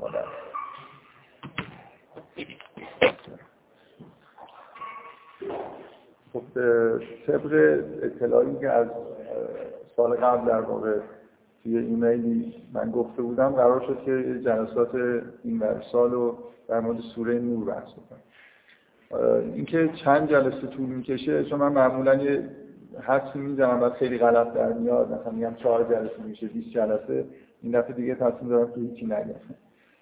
آماده خب طبق اطلاعی که از سال قبل در واقع توی ایمیلی من گفته بودم قرار شد که جلسات این سال رو در مورد سوره نور بحث بکنم اینکه چند جلسه طول می‌کشه چون من معمولا یه حدسی می‌زنم بعد خیلی غلط در میاد مثلا میگم چهار جلسه میشه 20 جلسه این دفعه دیگه تصمیم دارم که هیچی نگم.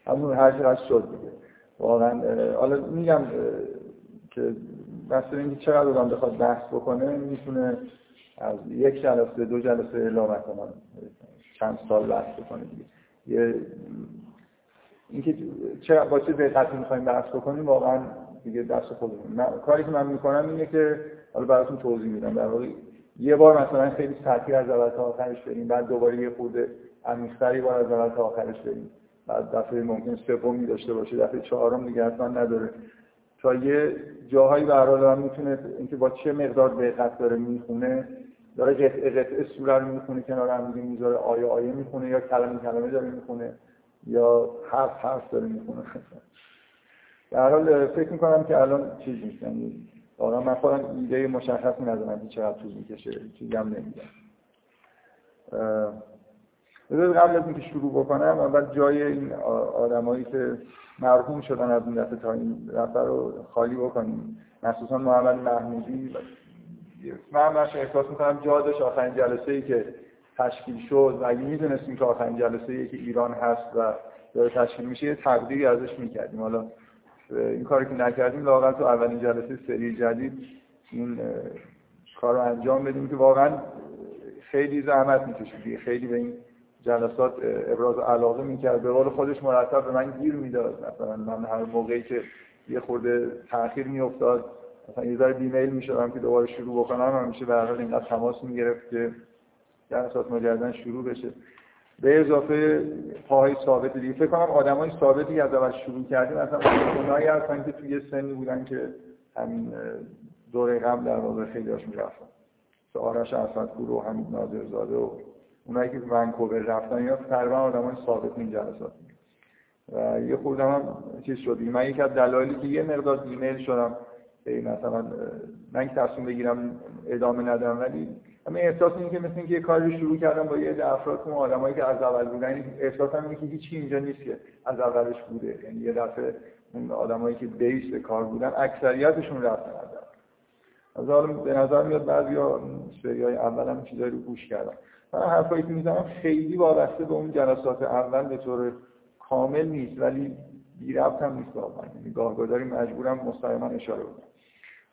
همون هر چقدر شد دیگه. واقعا حالا میگم که مثلا اینکه چقدر آدم بخواد بحث بکنه می‌تونه از یک جلسه دو جلسه الا مثلا چند سال بحث بکنه دیگه. یه اینکه چه با چه دقتی می‌خوایم بحث بکنیم واقعا دیگه دست خودمون. کاری که من می‌کنم اینه که حالا براتون توضیح میدم. در واقع یه بار مثلا خیلی سطحی از اول تا آخرش بریم بعد دوباره یه خورده عمیق‌تری بار از اول تا آخرش بریم. بعد دفعه ممکن سومی داشته باشه دفعه چهارم دیگه اصلا نداره. تا یه جاهایی به هر می‌تونه اینکه با چه مقدار دقت داره می‌خونه داره قطعه قطعه سوره رو می‌خونه کنار هم دیگه می‌ذاره آیه آیه می‌خونه یا کلمه کلمه داره می‌خونه یا حرف حرف داره می‌خونه. در حال فکر می‌کنم که الان چیز یعنی واقعا من خودم ایده مشخصی ندارم که چقدر طول می‌کشه چیزی هم نمیگم. بذارید قبل از اینکه شروع بکنم اول جای این آدمایی که مرحوم شدن از این دفعه تا این دفعه رو خالی بکنیم. مخصوصا محمد محمودی. من همش احساس می‌کنم جا داشت آخرین جلسه ای که تشکیل شد و اگه می‌دونستیم که آخرین جلسه ای که ایران هست و داره تشکیل میشه یه تقدیری ازش می‌کردیم. حالا این کاری که نکردیم لاغت تو اولین جلسه سری جدید این کار رو انجام بدیم که واقعا خیلی زحمت می‌کشید. خیلی به این جلسات ابراز علاقه می‌کرد. به قول خودش مرتب به من گیر می‌داد. مثلا من هر موقعی که یه خورده تاخیر میافتاد مثلا یه ذره بیمیل می‌شدم که دوباره شروع بکنم. همیشه به هر حال اینقدر تماس می‌گرفت که جلسات مجددا شروع بشه. به اضافه پاهای ثابت دیگه. فکر کنم آدمای ثابتی از اول شروع کردیم. مثلا اونایی هستن که توی سنی بودن که همین دوره قبل در واقع خیلی هاشون رفتن آرش اسدپور و حمید ناظرزاده و اونایی که ونکوور رفتن یا تقریبا آدمای ثابت این جلسات. و یه خوردم هم چیز شد. من یکی از دلایلی که یه مقدار ایمیل شدم مثلا من که تصمیم بگیرم ادامه ندم ولی همین احساس اینه که مثل اینکه یه کاری شروع کردم با یه افراد اون آدمایی که از اول بودن احساسم اینه که هیچی اینجا نیست که از اولش بوده. یعنی یه دفعه اون آدمایی که بیس کار بودن اکثریتشون رفتن از حالا به نظر میاد بعضیا اول هم چیزایی رو گوش کردم من حرفایی که می‌زنم خیلی وابسته به اون جلسات اول به طور کامل نیست ولی بی ربط هم نیست واقعا یعنی گاهگداری مجبورم مستقیما اشاره بکنم.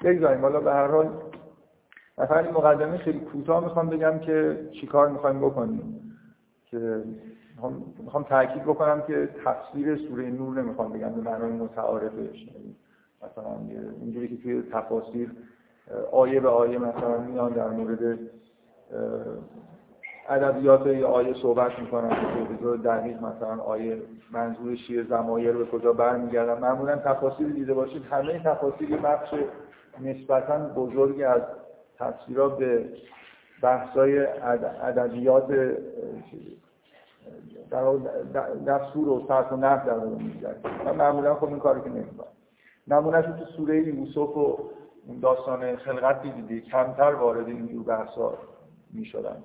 بگذاریم. حالا به هر حال مثلا این مقدمه خیلی کوتاه می‌خوام بگم که چیکار می‌خوایم بکنیم. که می‌خوام تاکید بکنم که تفسیر سوره نور نمی‌خوام بگم به معنای متعارفش. یعنی مثلا اینجوری که توی تفاسیر آیه به آیه مثلا میان در مورد ادبیات یا آیه صحبت می‌کنن که به دقیق مثلا آیه منظور شیه زمایر به کجا برمیگردن معمولا تفاصیل دیده باشید. همه تفاصیل بخش نسبتا بزرگی از تفسیرها به بحثای ادبیات در دستور و صرف و نحو در میگرد من معمولا خب این کاری که نمی‌کنم. نمونهش تو سوره یوسف و داستان خلقت دیدید کمتر وارد اینجور بحثا می‌شدن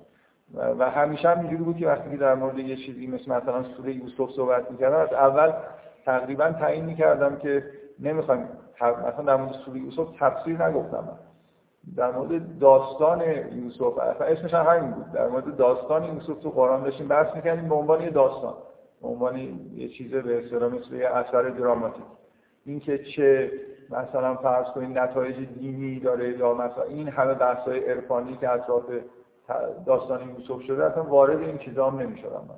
و همیشه هم اینجوری بود که وقتی در مورد یه چیزی مثل مثلا سوره یوسف صحبت می‌کردم از اول تقریبا تعیین می‌کردم که نمی‌خوایم مثلا در مورد سوره یوسف تفسیر نگفتم. در مورد داستان یوسف اصلا اسمش هم همین بود. در مورد داستان یوسف تو قرآن داشتیم بحث می‌کردیم به عنوان یه داستان به عنوان یه چیز به اصطلاح مثل یه اثر دراماتیک. اینکه چه مثلا فرض کنید نتایج دینی داره یا مثلا این همه بحث‌های عرفانی که اطراف داستان یوسف شده اصلا وارد این چیزا هم نمی‌شدم من.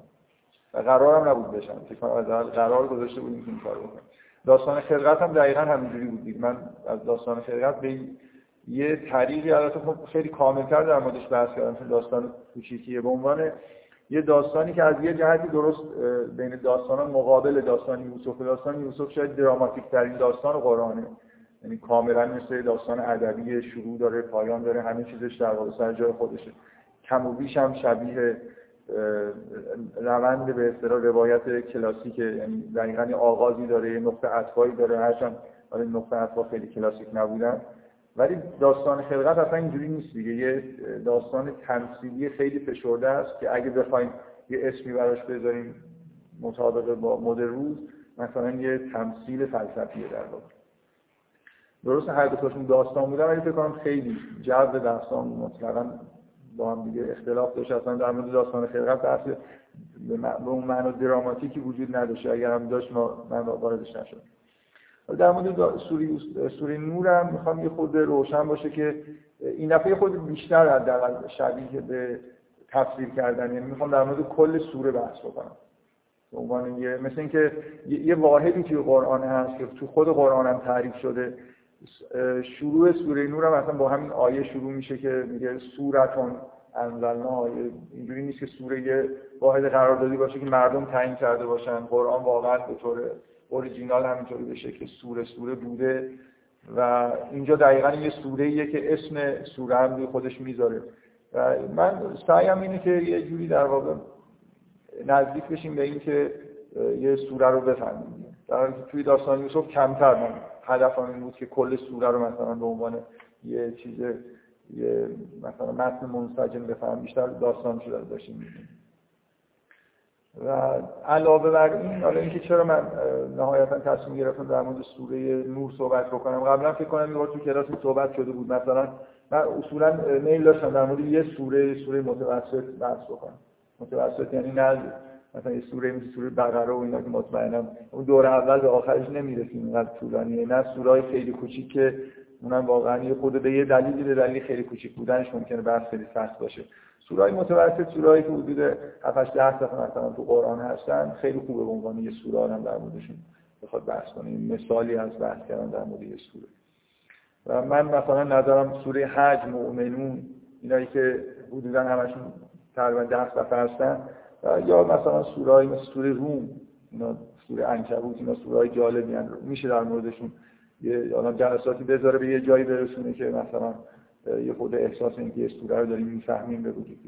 و قرارم نبود بشم. فکر از قرار گذاشته بودیم که این کارو بکنم داستان خلقت هم دقیقا همینجوری بود من از داستان خلقت به یه طریقی البته خب خیلی کاملتر در موردش بحث کردم چون داستان کوچیکیه. به عنوان یه داستانی که از یه جهتی درست بین داستان مقابل داستان یوسف. داستان یوسف شاید دراماتیک ترین داستان قرآنه. یعنی کاملا مثل داستان ادبی شروع داره پایان داره همه چیزش در واقع سر جای خودشه. کم و بیش هم شبیه روند به اصطلاح روایت کلاسیک یعنی دقیقا آغازی داره نقطه عطفایی داره هرچند حالا نقطه عطفا خیلی کلاسیک نبودن. ولی داستان خلقت اصلا اینجوری نیست دیگه. یه داستان تمثیلی خیلی فشرده است که اگه بخوایم یه اسمی براش بذاریم مطابق با مد روز مثلا یه تمثیل فلسفیه در واقع. درست هر دو داستان بودن ولی فکر کنم خیلی جو داستان مطلقا با هم دیگه اختلاف داشت اصلا در مورد داستان خلقت بحث به اون معنا دراماتیکی وجود نداشت اگر هم داشت ما من واردش نشد در مورد سوری سوری نورم می‌خوام یه خود روشن باشه که این دفعه خود بیشتر از شبیه به تفسیر کردن یعنی می‌خوام در مورد کل سوره بحث بکنم. به عنوان یه مثل اینکه یه واحدی توی قرآن هست که تو خود قرآن هم تعریف شده. شروع سوره نور هم اصلا با همین آیه شروع میشه که میگه سورتون انزلنا. اینجوری نیست که سوره واحد قراردادی باشه که مردم تعیین کرده باشن. قرآن واقعا به طور اوریجینال همینطوری بشه که سوره سوره بوده و اینجا دقیقا یه سوره ایه که اسم سوره هم خودش می‌ذاره. و من سعیم اینه که یه جوری در واقع نزدیک بشیم به اینکه یه سوره رو بفهمیم. در حالی که توی داستان یوسف کمتر من هدفم این بود که کل سوره رو مثلا به عنوان یه چیز یه مثلا متن منسجم بفهم بیشتر داستان شده داشتیم و علاوه بر این حالا اینکه چرا من نهایتا تصمیم گرفتم در مورد سوره نور صحبت بکنم. قبلا فکر کنم یه تو کلاس صحبت شده بود. مثلا من اصولا میل داشتم در مورد یه سوره سوره متوسط بحث بکنم. متوسط یعنی نه مثلا یه سوره مثل سوره بقره و اینا که مطمئنم اون دور اول به آخرش نمی‌رسیم. اینقدر طولانیه. نه سورهای خیلی کوچیک که اونم واقعا یه خود به یه دلیلی به دلیل خیلی کوچیک بودنش ممکنه بحث خیلی سخت باشه. سورهای متوسط سورهایی که حدود 7 8 10 صفحه مثلا تو قرآن هستن خیلی خوبه به عنوان یه سوره هم در موردشون بخواد بحث کنیم مثالی از بحث کردن در مورد یه سوره. و من مثلا نظرم سوره حج مؤمنون اینایی که حدودا همشون تقریبا 10 صفحه هستن یا مثلا سوره‌ای مثل سوره روم اینا سوره عنکبوت اینا سوره‌های جالبی هستن میشه در موردشون یه آدم جلساتی بذاره به یه جایی برسونه که مثلا یه خود احساس اینکه یه سوره رو داریم می‌فهمیم به وجود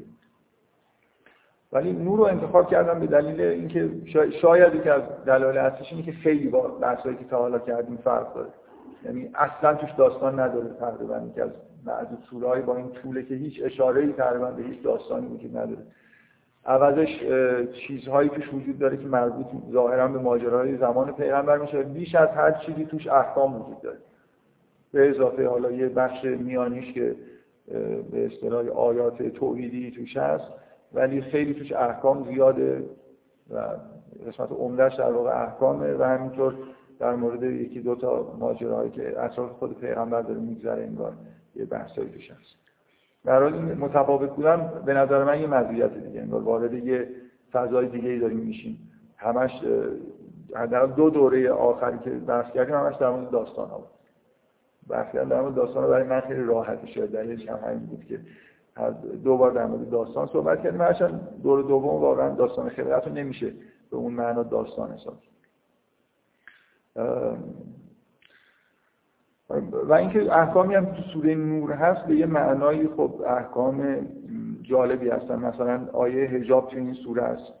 ولی نور رو انتخاب کردم به دلیل اینکه شاید یکی از دلایل اصلیش اینه که خیلی با بحثایی که تا حالا کردیم فرق داره. یعنی اصلا توش داستان نداره تقریبا. یکی از معدود سوره‌ای با این طوله که هیچ اشاره‌ای تقریبا به هیچ داستانی وجود نداره. عوضش چیزهایی توش وجود داره که مربوط ظاهرا به ماجراهای زمان پیغمبر میشه. بیش از هر چیزی توش احکام وجود داره. به اضافه حالا یه بخش میانیش که به اصطلاح آیات توحیدی توش هست ولی خیلی توش احکام زیاده و قسمت عمدهش در واقع احکامه و همینطور در مورد یکی دو تا ماجراهایی که اطراف خود پیغمبر داره میگذره انگار یه بحثایی توش هست. در حال این متفاوت بودن به نظر من یه مزیت دیگه انگار وارد یه فضای دیگه ای داریم میشیم. همش در دو دوره آخری که بحث کردیم همش در مورد داستان ها بود. بحث کردن در مورد داستان ها برای من خیلی راحت شد دلیلش هم همین بود که دو بار در مورد داستان صحبت کردیم. هرچند دور دوم واقعا داستان رو نمیشه به اون معنا داستان حساب و اینکه احکامی هم تو سوره نور هست به یه معنایی خب احکام جالبی هستن. مثلا آیه هجاب تو این سوره است.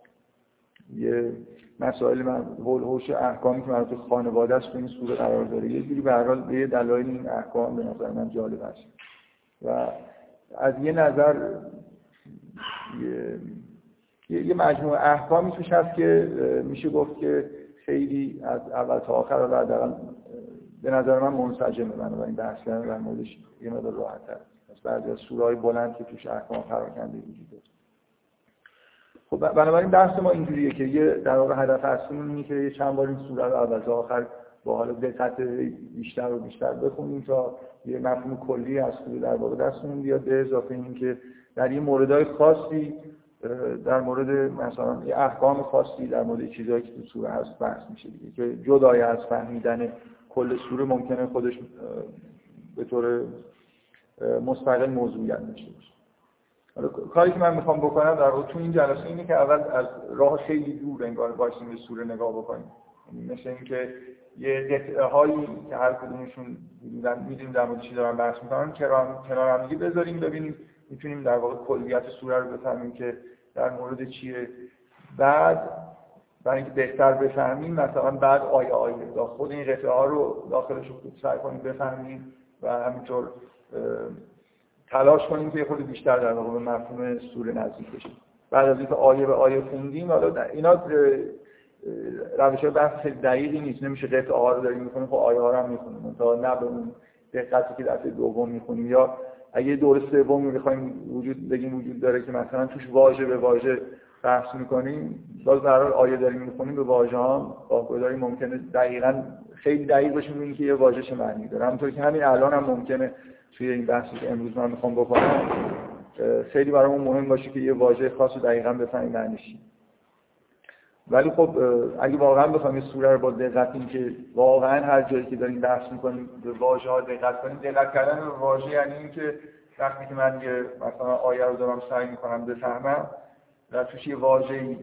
یه مسائل من هوش احکامی که مربوط خانواده است تو این سوره قرار داره. یه جوری به هر حال به دلایل این احکام به نظر من جالب است و از یه نظر یه, یه مجموعه احکامی توش هست که میشه گفت که خیلی از اول تا آخر رو به نظر من منسجمه بنابراین بحث کردن در موردش یه مقدار راحت تر از بعضی از سورهای بلند که توش احکام پراکنده وجود داره. خب بنابراین بحث ما اینجوریه که یه در واقع هدف اصلیمون اینه که یه چند بار این سوره رو اول آخر با حال دقت بیشتر و بیشتر بخونیم تا یه مفهوم کلی از سوره در واقع دستمون بیاد به اضافه اینکه در یه موردهای خاصی در مورد مثلا یه احکام خاصی در مورد چیزهایی که تو سوره هست بحث میشه دیگه که جدای از فهمیدن کل سوره ممکنه خودش به طور مستقل موضوعیت داشته باشه. کاری که من می‌خوام بکنم در تو این جلسه اینه که اول از راه خیلی دور انگار باشیم به سوره نگاه بکنیم. یعنی مثل اینکه یه قطعه هایی که هر کدومشون می‌دونیم در مورد چی دارن بحث می‌کنن کنار هم دیگه بذاریم ببینیم می‌تونیم در واقع کلیت سوره رو بفهمیم که در مورد چیه. بعد برای اینکه بهتر بفهمیم مثلا بعد آیه آیه خود این قطعه ها رو داخلش رو سعی کنیم بفهمیم و همینطور تلاش کنیم که خود بیشتر در واقع به مفهوم سوره نزدیک بشیم. بعد از اینکه آیه به آیه خوندیم حالا اینا روش بحث خیلی دقیقی نیست. نمیشه قطعه ها رو داریم می‌کنیم خب آیه ها رو هم می‌خونیم. تا نه به اون دقتی که دفعه دوم می‌خونیم. یا اگه دور سوم می‌خوایم وجود بگیم وجود داره که مثلا توش واژه به واژه بحث می‌کنیم باز در آیه داریم می‌خونیم به واژه ها باگداری ممکنه دقیقا خیلی دقیق باشیم اینکه یه واژه چه معنی داره. همونطور که همین الان هم ممکنه توی این بحثی که امروز من می‌خوام بکنم خیلی برامون مهم باشه که یه واژه خاص رو دقیقا بفهمیم معنیش ولی خب اگه واقعا بخوام یه سوره رو با دقت این که واقعا هر جایی که داریم بحث می‌کنیم به واژه ها دقت کنیم دقت کردن به واژه یعنی اینکه وقتی که من یه مثلا آیه رو دارم سعی می‌کنم بفهمم در توش یه واژه‌ای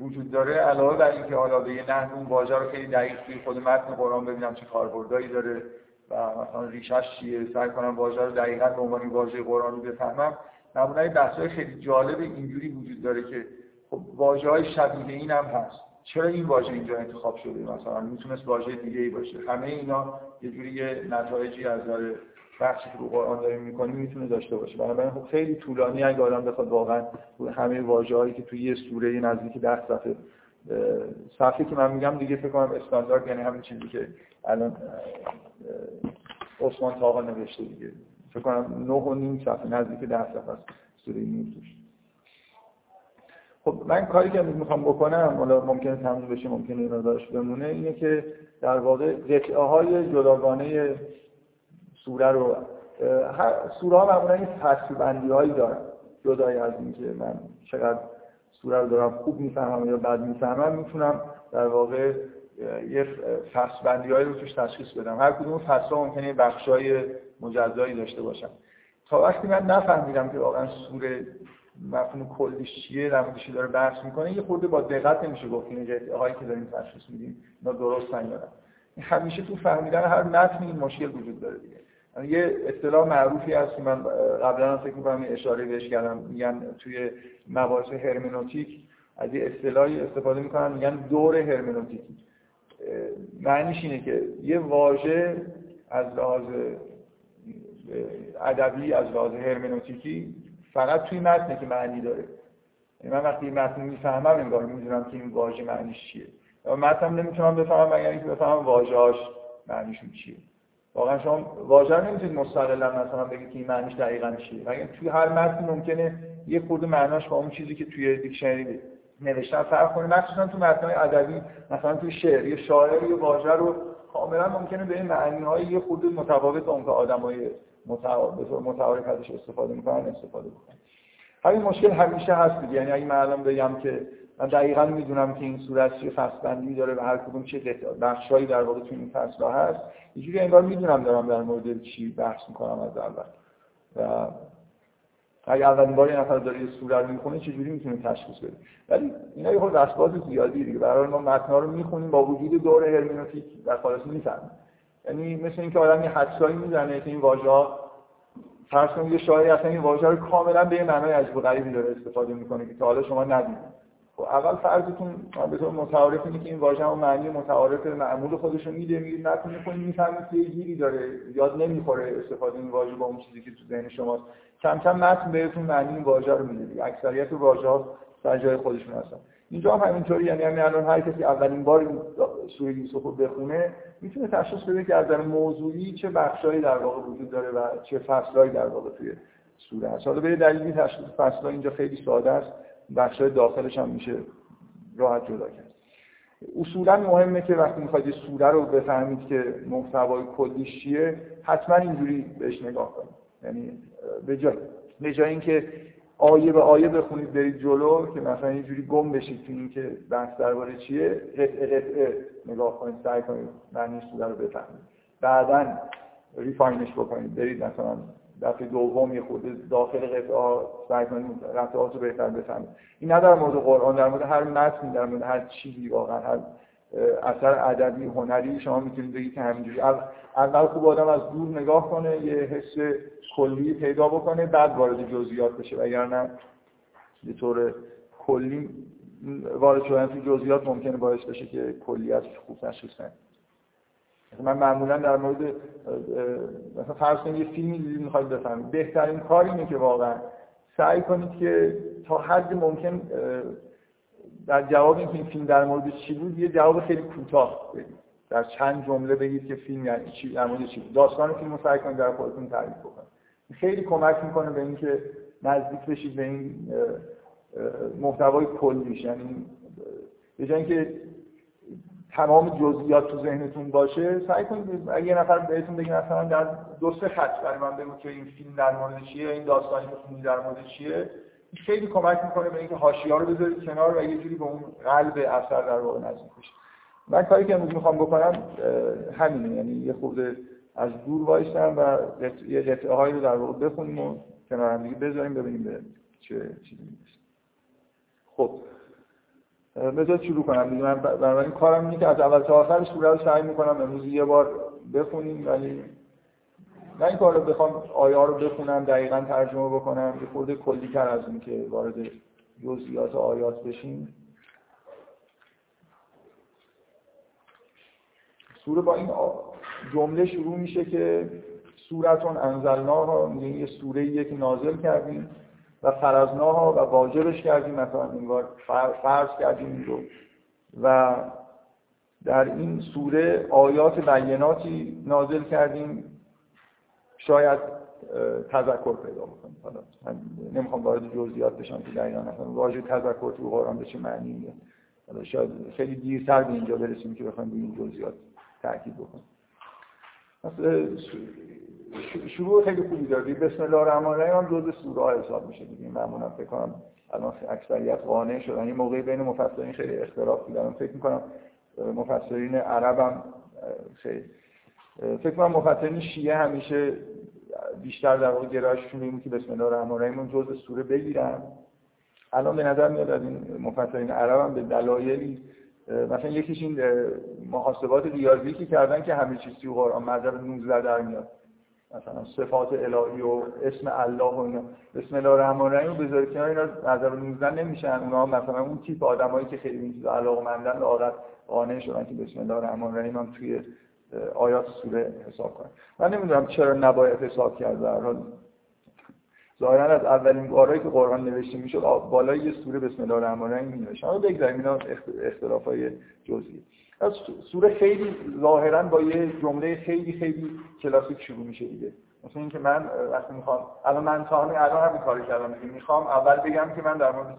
وجود داره علاوه بر اینکه حالا به یه نحو اون واژه رو خیلی دقیق توی خود متن قرآن ببینم چه کاربردایی داره و مثلا ریشش چیه سعی کنم واژه رو دقیقا به عنوان واژه قرآنی بفهمم. نمونه بحث‌های خیلی جالب اینجوری وجود داره که خب واژه های شبیه این هم هست. چرا این واژه اینجا انتخاب شده؟ مثلا می‌تونست واژه دیگه ای باشه. همه اینا یه جوری نتایجی از داره بخشی که رو قرآن داریم می‌کنیم می‌تونه داشته باشه. بنابراین خب خیلی طولانی اگه آدم بخواد واقعا همه واژه هایی که توی یه سوره نزدیک ده صفحه صفحه که من میگم دیگه فکر کنم استاندارد یعنی همین چیزی که الان عثمان تاقا نوشته دیگه. فکر کنم نه و نیم صفحه نزدیک ده صفحه است سوره نوح خب من کاری که می‌خوام بکنم حالا ممکنه تموم بشه ممکنه داشت بمونه اینه که در واقع قطعه های جداگانه سوره رو هر سوره ها معمولا این فصل بندی هایی دارن. جدای از اینکه من چقدر سوره رو دارم خوب می‌فهمم یا بد می‌فهمم می‌تونم در واقع یه فصل بندی رو توش تشخیص بدم. هر کدوم فصل ها ممکنه بخش های مجزایی داشته باشم تا وقتی من نفهمیدم که واقعا سوره مفهوم کلیش چیه در موردش داره بحث می‌کنه یه خورده با دقت نمیشه گفت این هایی که داریم تشخیص میدیم اینا درست یا همیشه تو فهمیدن هر متن این مشکل وجود داره دیگه. یه اصطلاح معروفی هست که من قبلا فکر می‌کنم اشاره بهش کردم. میگن توی مباحث هرمنوتیک از یه اصطلاحی استفاده می‌کنن میگن دور هرمنوتیکی معنیش اینه که یه واژه از لحاظ ادبی از لحاظ هرمنوتیکی فقط توی متنه که معنی داره. یعنی من وقتی متن می‌فهمم انگار می‌دونم که این واژه معنیش چیه. متن نمی‌تونم بفهمم مگر اینکه بفهمم واژه‌هاش معنیشون چیه. واقعا شما واژه نمی‌تونید مستقلا مثلا بگید که این معنیش دقیقا چیه. مگر توی هر متن ممکنه یه خورده معناش با اون چیزی که توی دیکشنری نوشتن فرق کنه؟ مخصوصا تو متن‌های ادبی مثلا توی شعر یه شاعر یه واژه رو کاملا ممکنه به این معنی‌های یه خورده متفاوت اون که آدمای متعارف ازش استفاده می‌کنن استفاده می‌کنن. همین مشکل همیشه هست دیگه. یعنی اگه الان بگم که من دقیقا می‌دونم که این صورت چه فصل بندی داره و هر کدوم چه بخشایی در واقع تو این فصل هست. اینجوری انگار می‌دونم دارم در مورد چی بحث می‌کنم از اول. و اگه اولین بار یه نفر داره یه سوره رو می‌خونه چجوری می‌تونه تشخیص بده؟ ولی اینا یه خود اسباب زیادی دیگه. برای ما متن‌ها رو می‌خونیم با وجود دور هرمنوتیک در خلاص می‌فهمیم. یعنی مثل اینکه آدم یه حدسایی می‌زنه که این واژه‌ها فرض کنید یه شاعری اصلا این واژه رو کاملا به یه معنای عجیب و غریبی داره استفاده می‌کنه که تا حالا شما ندیدید. خب اول فرضتون به طور متعارف اینه که این واژه هم معنی متعارف معمول خودش رو میده میگید نتون می‌کنید می‌فهمید که گیری داره یاد نمی‌خوره استفاده این واژه با اون چیزی که تو ذهن شماست. کم کم متن بهتون معنی این واژه رو میده اکثریت واژه ها در جای خودشون هستن. اینجا هم همینطوری یعنی همین الان هر کسی اولین بار این سوره یوسف رو بخونه می‌تونه تشخیص بده که از نظر موضوعی چه بخشایی در واقع وجود داره و چه فصلایی در واقع توی سوره هست. حالا به دلیلی تشخیص فصلها اینجا خیلی ساده است. بخشای داخلش هم میشه راحت جدا کرد. اصولا مهمه که وقتی می‌خواید یه سوره رو بفهمید که محتوای کلیش چیه حتما اینجوری بهش نگاه کنید. یعنی به جای به جای اینکه آیه به آیه بخونید برید جلو که مثلا اینجوری گم بشید تو اینکه بحث درباره چیه قطعه قطعه نگاه کنید سعی کنید معنی سوره رو بفهمید. بعدا ریفاینش بکنید برید مثلا دفعه دوم یه خورده داخل قطعه سعی کنید قطعات رو بهتر بفهمید این نه در مورد قرآن در مورد هر متن در مورد هر چیزی واقعا هر اثر ادبی هنری شما می‌تونید بگید که همینجوری. اول خوب آدم از دور نگاه کنه یه حس کلی پیدا بکنه بعد وارد جزئیات بشه. وگرنه یه طور کلی وارد شدن توی جزئیات ممکنه باعث بشه که کلیت خوب ندیم من معمولا در مورد مثلا فرض کنید یه فیلمی دیدید می‌خواید بفهمید. بهترین کار اینه که واقعا سعی کنید که تا حد ممکن در جواب اینکه این فیلم در مورد چی بود یه جواب خیلی کوتاه بدید. در چند جمله بگید که فیلم یعنی چی در مورد چی بود. داستان فیلم رو سعی کنید در خودتون تعریف بکنید. خیلی کمک می‌کنه به اینکه نزدیک بشید به این محتوای کلیش یعنی به جای اینکه تمام جزئیات تو ذهنتون باشه سعی کنید اگه یه نفر بهتون بگه مثلا در دو سه خط برای من بگو که این فیلم در مورد چیه این داستانی که فیلم در مورد چیه خیلی کمک می‌کنه به اینکه حاشیه‌ها رو بذارید کنار و یه جوری به اون قلب اثر در واقع نزدیک بشید. من کاری که امروز می‌خوام بکنم همینه یعنی یه خورده از دور وایسم و یه قطعه هایی رو در واقع بخونیم و کنار هم دیگه بذاریم ببینیم به چه چیزی می‌رسیم خب. بذار شروع کنم. من بنابراین کارم اینه که از اول تا آخرش سوره رو سعی می‌کنم امروز یه بار بخونیم ولی نه این کار رو بخوام آیا رو بخونم دقیقا ترجمه بکنم. یه خورده کلی تر از این که وارد جزئیات آیات بشیم. سوره با این جمله شروع میشه که سورتون انزلناها میگه یه سوره که نازل کردیم. و فرزناها و واجبش کردیم مثلا انگار فرض کردیم این رو. و در این سوره آیات بیناتی نازل کردیم. شاید تذکر پیدا بکنیم. حالا نمی‌خوام وارد جزئیات بشم که دقیقا مثلا واژه تذکر تو قرآن به چه معنی حالا شاید خیلی دیرتر به اینجا برسیم که بخوایم به این جزئیات تاکید بکنیم. شروع خیلی خوبی داره بسم الله الرحمن الرحیم هم جزء سوره ها حساب میشه دیگه. معمولا فکر کنم الان اکثریت قانع شدن یه موقعی بین مفسرین خیلی اختلاف بود. فکر می‌کنم مفسرین عرب هم خیلی فکر کنم مفسرین شیعه همیشه بیشتر در واقع گرایششون این که بسم الله الرحمن الرحیم اون جزء سوره بگیرن. الان به نظر میاد از این مفسرین عرب هم به دلایلی مثلا یکیش این محاسبات ریاضی که کردن که همه چیز تو قرآن مذهب 19 در میاد. مثلا صفات الهی و اسم الله و اینا. بسم الله الرحمن الرحیم رو بذارید کنار اینا نظر 19 نمیشن. اونا مثلا اون تیپ آدمایی که خیلی این چیزا علاقه‌مندن عادت قانع شدن که بسم الله الرحمن الرحیم هم توی آیات سوره حساب کنن. من نمی‌دونم چرا نباید حساب کرد در حال ظاهرا از اولین بارایی که قرآن نوشته می‌شد بالای یه سوره بسم الله الرحمن الرحیم مینوشت. اما بگذاریم اینا اختلافای جزئی. سوره خیلی ظاهرا با یه جمله خیلی خیلی کلاسیک شروع میشه دیگه. مثل اینکه من وقتی می‌خوام الان من تا الان همین کاری کردم می‌خوام اول بگم که من در مورد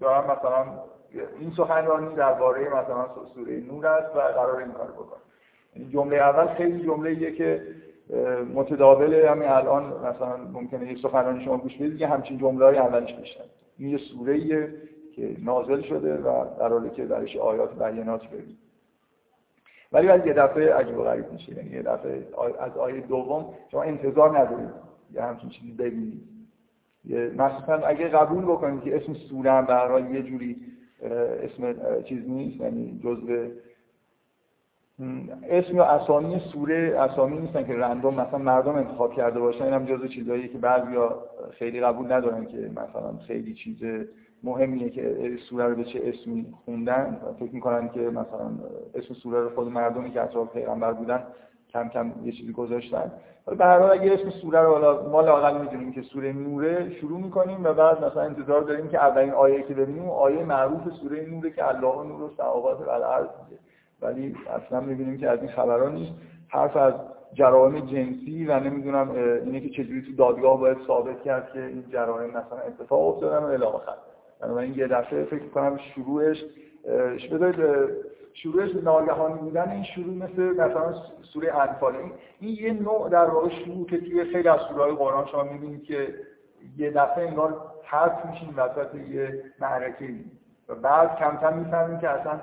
دارم مثلا این سخنرانی درباره مثلا سوره نور است و قرار این کار بکنم. جمله اول خیلی جمله که متداول همین الان مثلا ممکنه یک سخنرانی شما گوش بدید که همچین جمله های اولش میشن این یه سوره که نازل شده و در که درش آیات بینات ببینید ولی بعد یه دفعه عجیب و غریب میشه. یعنی یه دفعه از آیه دوم شما انتظار ندارید یه همچین چیزی ببینید. مثلا اگه قبول بکنید که اسم سوره هم به یه جوری اسم چیز نیست یعنی جزء اسم یا اسامی سوره اسامی نیستن که رندوم مثلا مردم انتخاب کرده باشن اینم جزء چیزایی که بعضیا خیلی قبول ندارن که مثلا خیلی چیز مهمیه که سوره رو به چه اسمی خوندن. فکر می‌کنن که مثلا اسم سوره رو خود مردمی که اطراف پیغمبر بودن کم کم یه چیزی گذاشتن. به هر حال اگه اسم سوره رو حالا ما لاقل می‌دونیم که سوره نوره شروع می‌کنیم و بعد مثلا انتظار داریم که اولین آیه که ببینیم آیه معروف سوره نوره که الله نور و سماوات و الارض ولی اصلا می‌بینیم که از این خبران نیست. حرف از جرائم جنسی و نمی‌دونم اینه که چجوری تو دادگاه باید ثابت کرد که این جرائم مثلا اتفاق افتادن و الی آخر. بنابراین یه دفعه فکر کنم شروعش بذارید شروعش ناگهانی بودن این شروع مثل مثلا سوره انفال. این, یه نوع در واقع شروع که توی خیلی از سوره قرآن شما می‌بینید که یه دفعه انگار حرف میشین وسط یه معرکه. و بعد کم می‌فهمیم که اصلا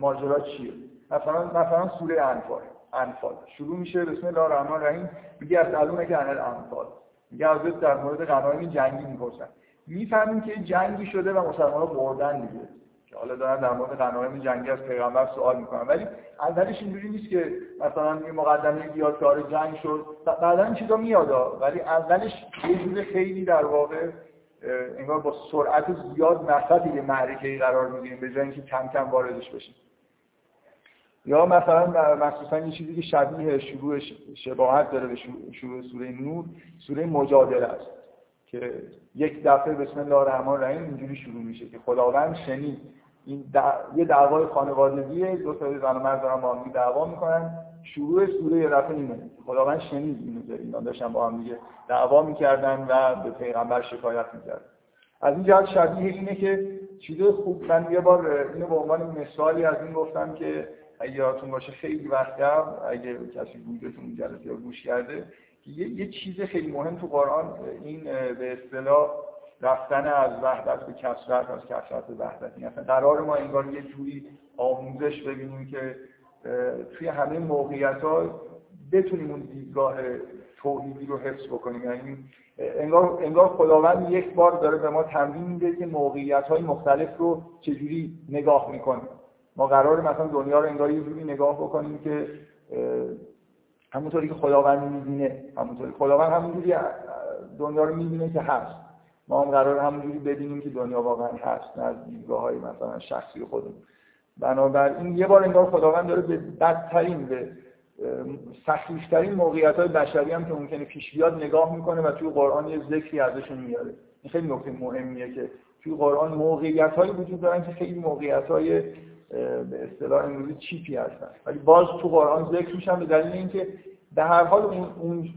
ماجرا چیه؟ مثلا مثلا سوره انفال. انفال. شروع میشه بسم الله الرحمن الرحیم. میگه از علومه که انل انفال. میگه از در مورد غنایم جنگی می‌پرسن. می‌فهمیم که جنگی شده و مسلمان‌ها بردن دیگه. که حالا دارن در مورد غنایم جنگی از پیغمبر سوال می‌کنن. ولی اولش اینجوری نیست که مثلا یه مقدمه که جنگ شد. بعدا چیزا میاد ولی اولش یه جور خیلی در واقع انگار با سرعت زیاد وسط یه معرکه قرار می‌گیریم به جای اینکه کم کم واردش بشیم. یا مثلا مخصوصا یه چیزی که شبیه شروع شباهت داره به شروع سوره نور سوره مجادله است که یک دفعه بسم الله الرحمن الرحیم اینجوری شروع میشه که خداوند شنید. این یه دعوای خانوادگیه دو تا زن و مرد دارن با هم دعوا می‌کنن. شروع سوره یه دفعه اینه. خداوند شنید اینو که اینا داشتن با هم دیگه دعوا می‌کردن و به پیغمبر شکایت می‌کردن از این جهت شبیه اینه که چیز خوب من یه بار اینو به عنوان مثالی از این گفتم که اگه یادتون باشه خیلی وقت قبل اگه کسی بودتون جلسه یا گوش کرده یه،, یه چیز خیلی مهم تو قرآن این به اصطلاح رفتن از وحدت به کسرت از کسرت به وحدت این اصلا قرار ما انگار یه جوری آموزش ببینیم که توی همه موقعیت ها بتونیم اون دیدگاه توحیدی رو حفظ بکنیم. یعنی انگار, انگار خداوند یک بار داره به ما تمرین میده که موقعیت های مختلف رو چجوری نگاه می‌کنیم. ما قرار مثلا دنیا رو انگار یه جوری نگاه بکنیم که همونطوری که خداوند می‌بینه همونطوری. خداوند همونجوری دنیا رو می‌بینه که هست. ما هم قرار همونجوری ببینیم که دنیا واقعا هست نه از دیدگاه های مثلا شخصی خودمون. بنابراین یه بار انگار خداوند داره به بدترین به سخیفترین موقعیت های بشری هم که ممکنه پیش بیاد نگاه می‌کنه و توی قرآن یه ذکری ازشون میاره. این خیلی نکته مهمیه که توی قرآن موقعیت های وجود دارن که خیلی موقعیت های به اصطلاح امروزی چیپی هستن. ولی باز تو قرآن ذکر میشن به دلیل اینکه به هر حال اون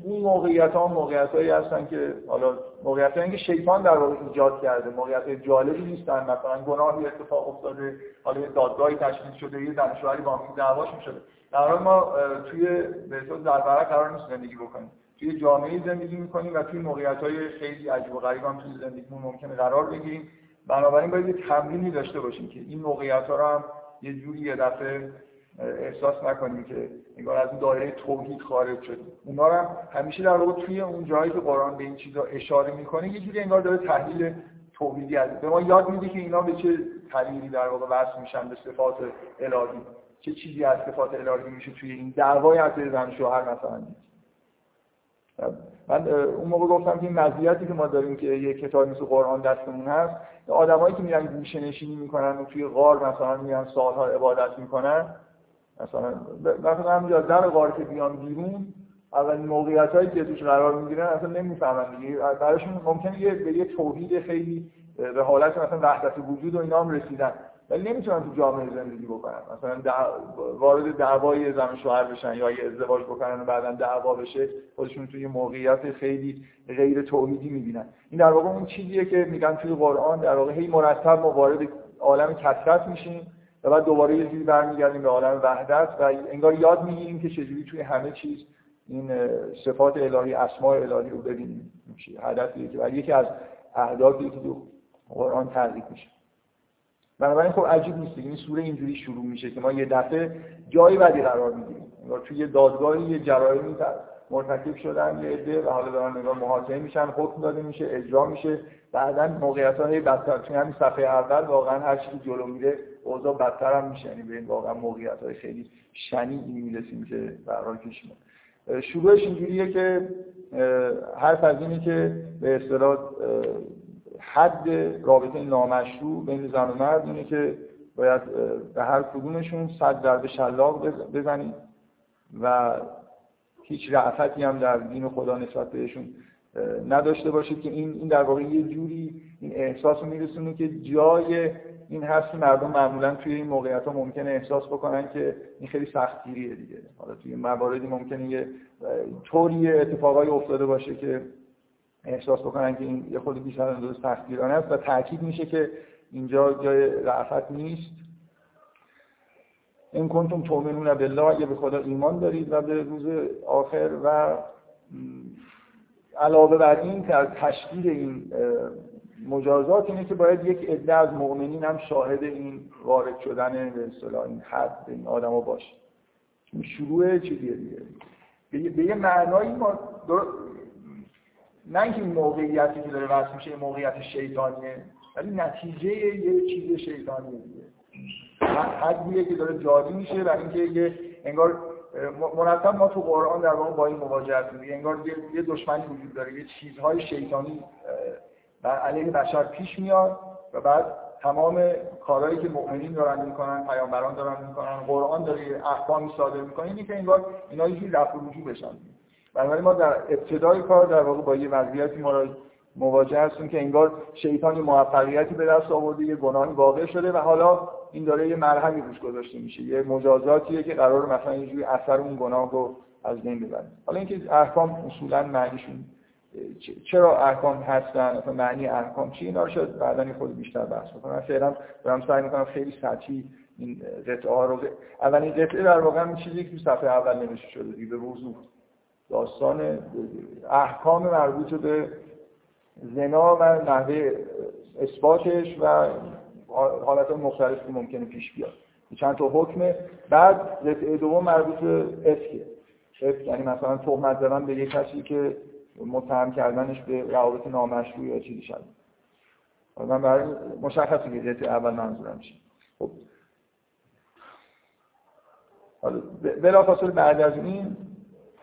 اون موقعیت ها موقعیت هایی هستن که حالا موقعیت هایی که شیطان در واقع ایجاد کرده موقعیت جالبی نیستن مثلا گناهی اتفاق افتاده حالا یه دادگاهی تشکیل شده یه زن شوهری با هم دعواش شده در حال ما توی به در قرار نیست زندگی بکنیم. توی جامعه زندگی می‌کنیم و توی موقعیت های خیلی عجیب و غریب هم توی زندگیمون ممکنه قرار بگیریم. بنابراین باید یه تمرینی داشته باشیم که این موقعیت ها رو هم یه جوری یه دفعه احساس نکنیم که انگار از این دایره توحید خارج شدیم اونا هم همیشه در واقع توی اون جایی که قرآن به این چیزا اشاره می‌کنه یه جوری انگار داره تحلیل توحیدی از به ما یاد میده که اینا به چه طریقی در واقع وصل میشن به صفات الهی. چه چیزی از صفات الهی میشه توی این دعوای از زن شوهر مثلا؟ من اون موقع گفتم که این مزیتی که ما داریم که یه کتاب مثل قرآن دستمون هست آدمایی که میرن گوشه نشینی می‌کنن و توی غار مثلا میرن سالها عبادت می‌کنن مثلا مثلا همینجا در غار که بیان بیرون اولین موقعیت هایی که توش قرار می‌گیرن اصلا نمی‌فهمن دیگه. براشون ممکنه یه به یه توحید خیلی به حالت مثلا وحدت وجود و اینا هم رسیدن. ولی نمی‌تونن تو جامعه زندگی بکنن. مثلا وارد دعوای زن شوهر بشن یا یه ازدواج بکنن و بعدا دعوا بشه خودشون توی موقعیت خیلی غیر توحیدی می‌بینن. این در واقع اون چیزیه که میگن توی قرآن در واقع هی مرتب ما وارد عالم کثرت میشیم. و بعد دوباره یه جوری برمیگردیم به عالم وحدت و انگار یاد می‌گیریم که چجوری توی همه چیز این صفات الهی اسماء الهی رو ببینیم. هدفیه که یکی از اهدافی که تو قرآن تعریف میشه. بنابراین خب عجیب نیست این سوره اینجوری شروع میشه که ما یه دفعه جایی بدی قرار می‌گیریم. انگار توی یه دادگاهی یه جرایمی مرتکب شدن یه عده و حالا دارن نگاه محاکمه میشن حکم داده میشه اجرا میشه. بعدا موقعیت های بدتر. توی همین صفحه اول واقعا هر چیزی جلو میره اوضاع بدتر هم میشه. یعنی به این واقعا موقعیت های خیلی شنیعی می‌رسیم که برای پیش شروعش اینجوریه که حرف از اینه که به اصطلاح حد رابطه نامشروع بین زن و مرد اینه که باید به هر کدومشون صد ضربه شلاق بزنید و هیچ رعفتی هم در دین خدا نسبت بهشون نداشته باشید که این این در واقع یه جوری این احساس رو میرسونه که جای این هست مردم معمولا توی این موقعیت ها ممکنه احساس بکنن که این خیلی سختگیریه دیگه. حالا توی مواردی ممکنه یه طوری اتفاقایی افتاده باشه که احساس بکنن که این یه خود بیشتر از سختگیرانه است و تاکید میشه که اینجا جای رعفت نیست. این کنتم تؤمنون بالله اگه به خدا ایمان دارید و به روز آخر و علاوه بر این در تشکیل این مجازات اینه که باید یک عده از مؤمنین هم شاهد این وارد شدن به اصطلاح این حد این آدما باشه. چون شروع چیزیه دیگه. به یه معنایی ما نه اینکه این موقعیتی که داره واسه میشه موقعیت شیطانیه ولی نتیجه یه چیز شیطانیه دیگه. حدیه که داره جاری میشه و اینکه یه انگار مرتب ما تو قرآن در واقع با این مواجه هستیم. انگار یه دشمنی وجود داره یه چیزهای شیطانی بر علیه بشر پیش میاد و بعد تمام کارهایی که مؤمنین دارن می‌کنن پیامبران دارن می‌کنن قرآن داره احکامی صادر می‌کنه اینی که انگار اینا یه رفع رجوع بشن. بنابراین ما در ابتدای کار در واقع با یه وضعیتی ما مواجه هستیم که انگار شیطانی موفقیتی به دست آورده یه گناهی واقع شده و حالا این داره یه مرهمی روش گذاشته میشه یه مجازاتیه که قرار مثلا یه اثر اون گناه رو از بین ببره. حالا اینکه احکام اصولا معنیشون چرا احکام هستن؟ مثلا معنی احکام چی اینا رو شاید بعدا خود بیشتر بحث بکنم. فعلا دارم سعی می‌کنم خیلی سطحی این قطعه ها رو اولین قطعه در واقع این چیزی که تو صفحه اول نوشته شده دیگه به وضوح داستان احکام مربوط به زنا و نحوه اثباتش و حالت مختلف که ممکنه پیش بیاد. چند تا حکمه بعد قطعه دوم مربوط به افک یعنی مثلا تهمت زدن به یک کسی که متهم کردنش به روابط نامشروع یا چیزی شد من برای که قطعه اول منظورم چیه. خب. حالا بلافاصله بعد از این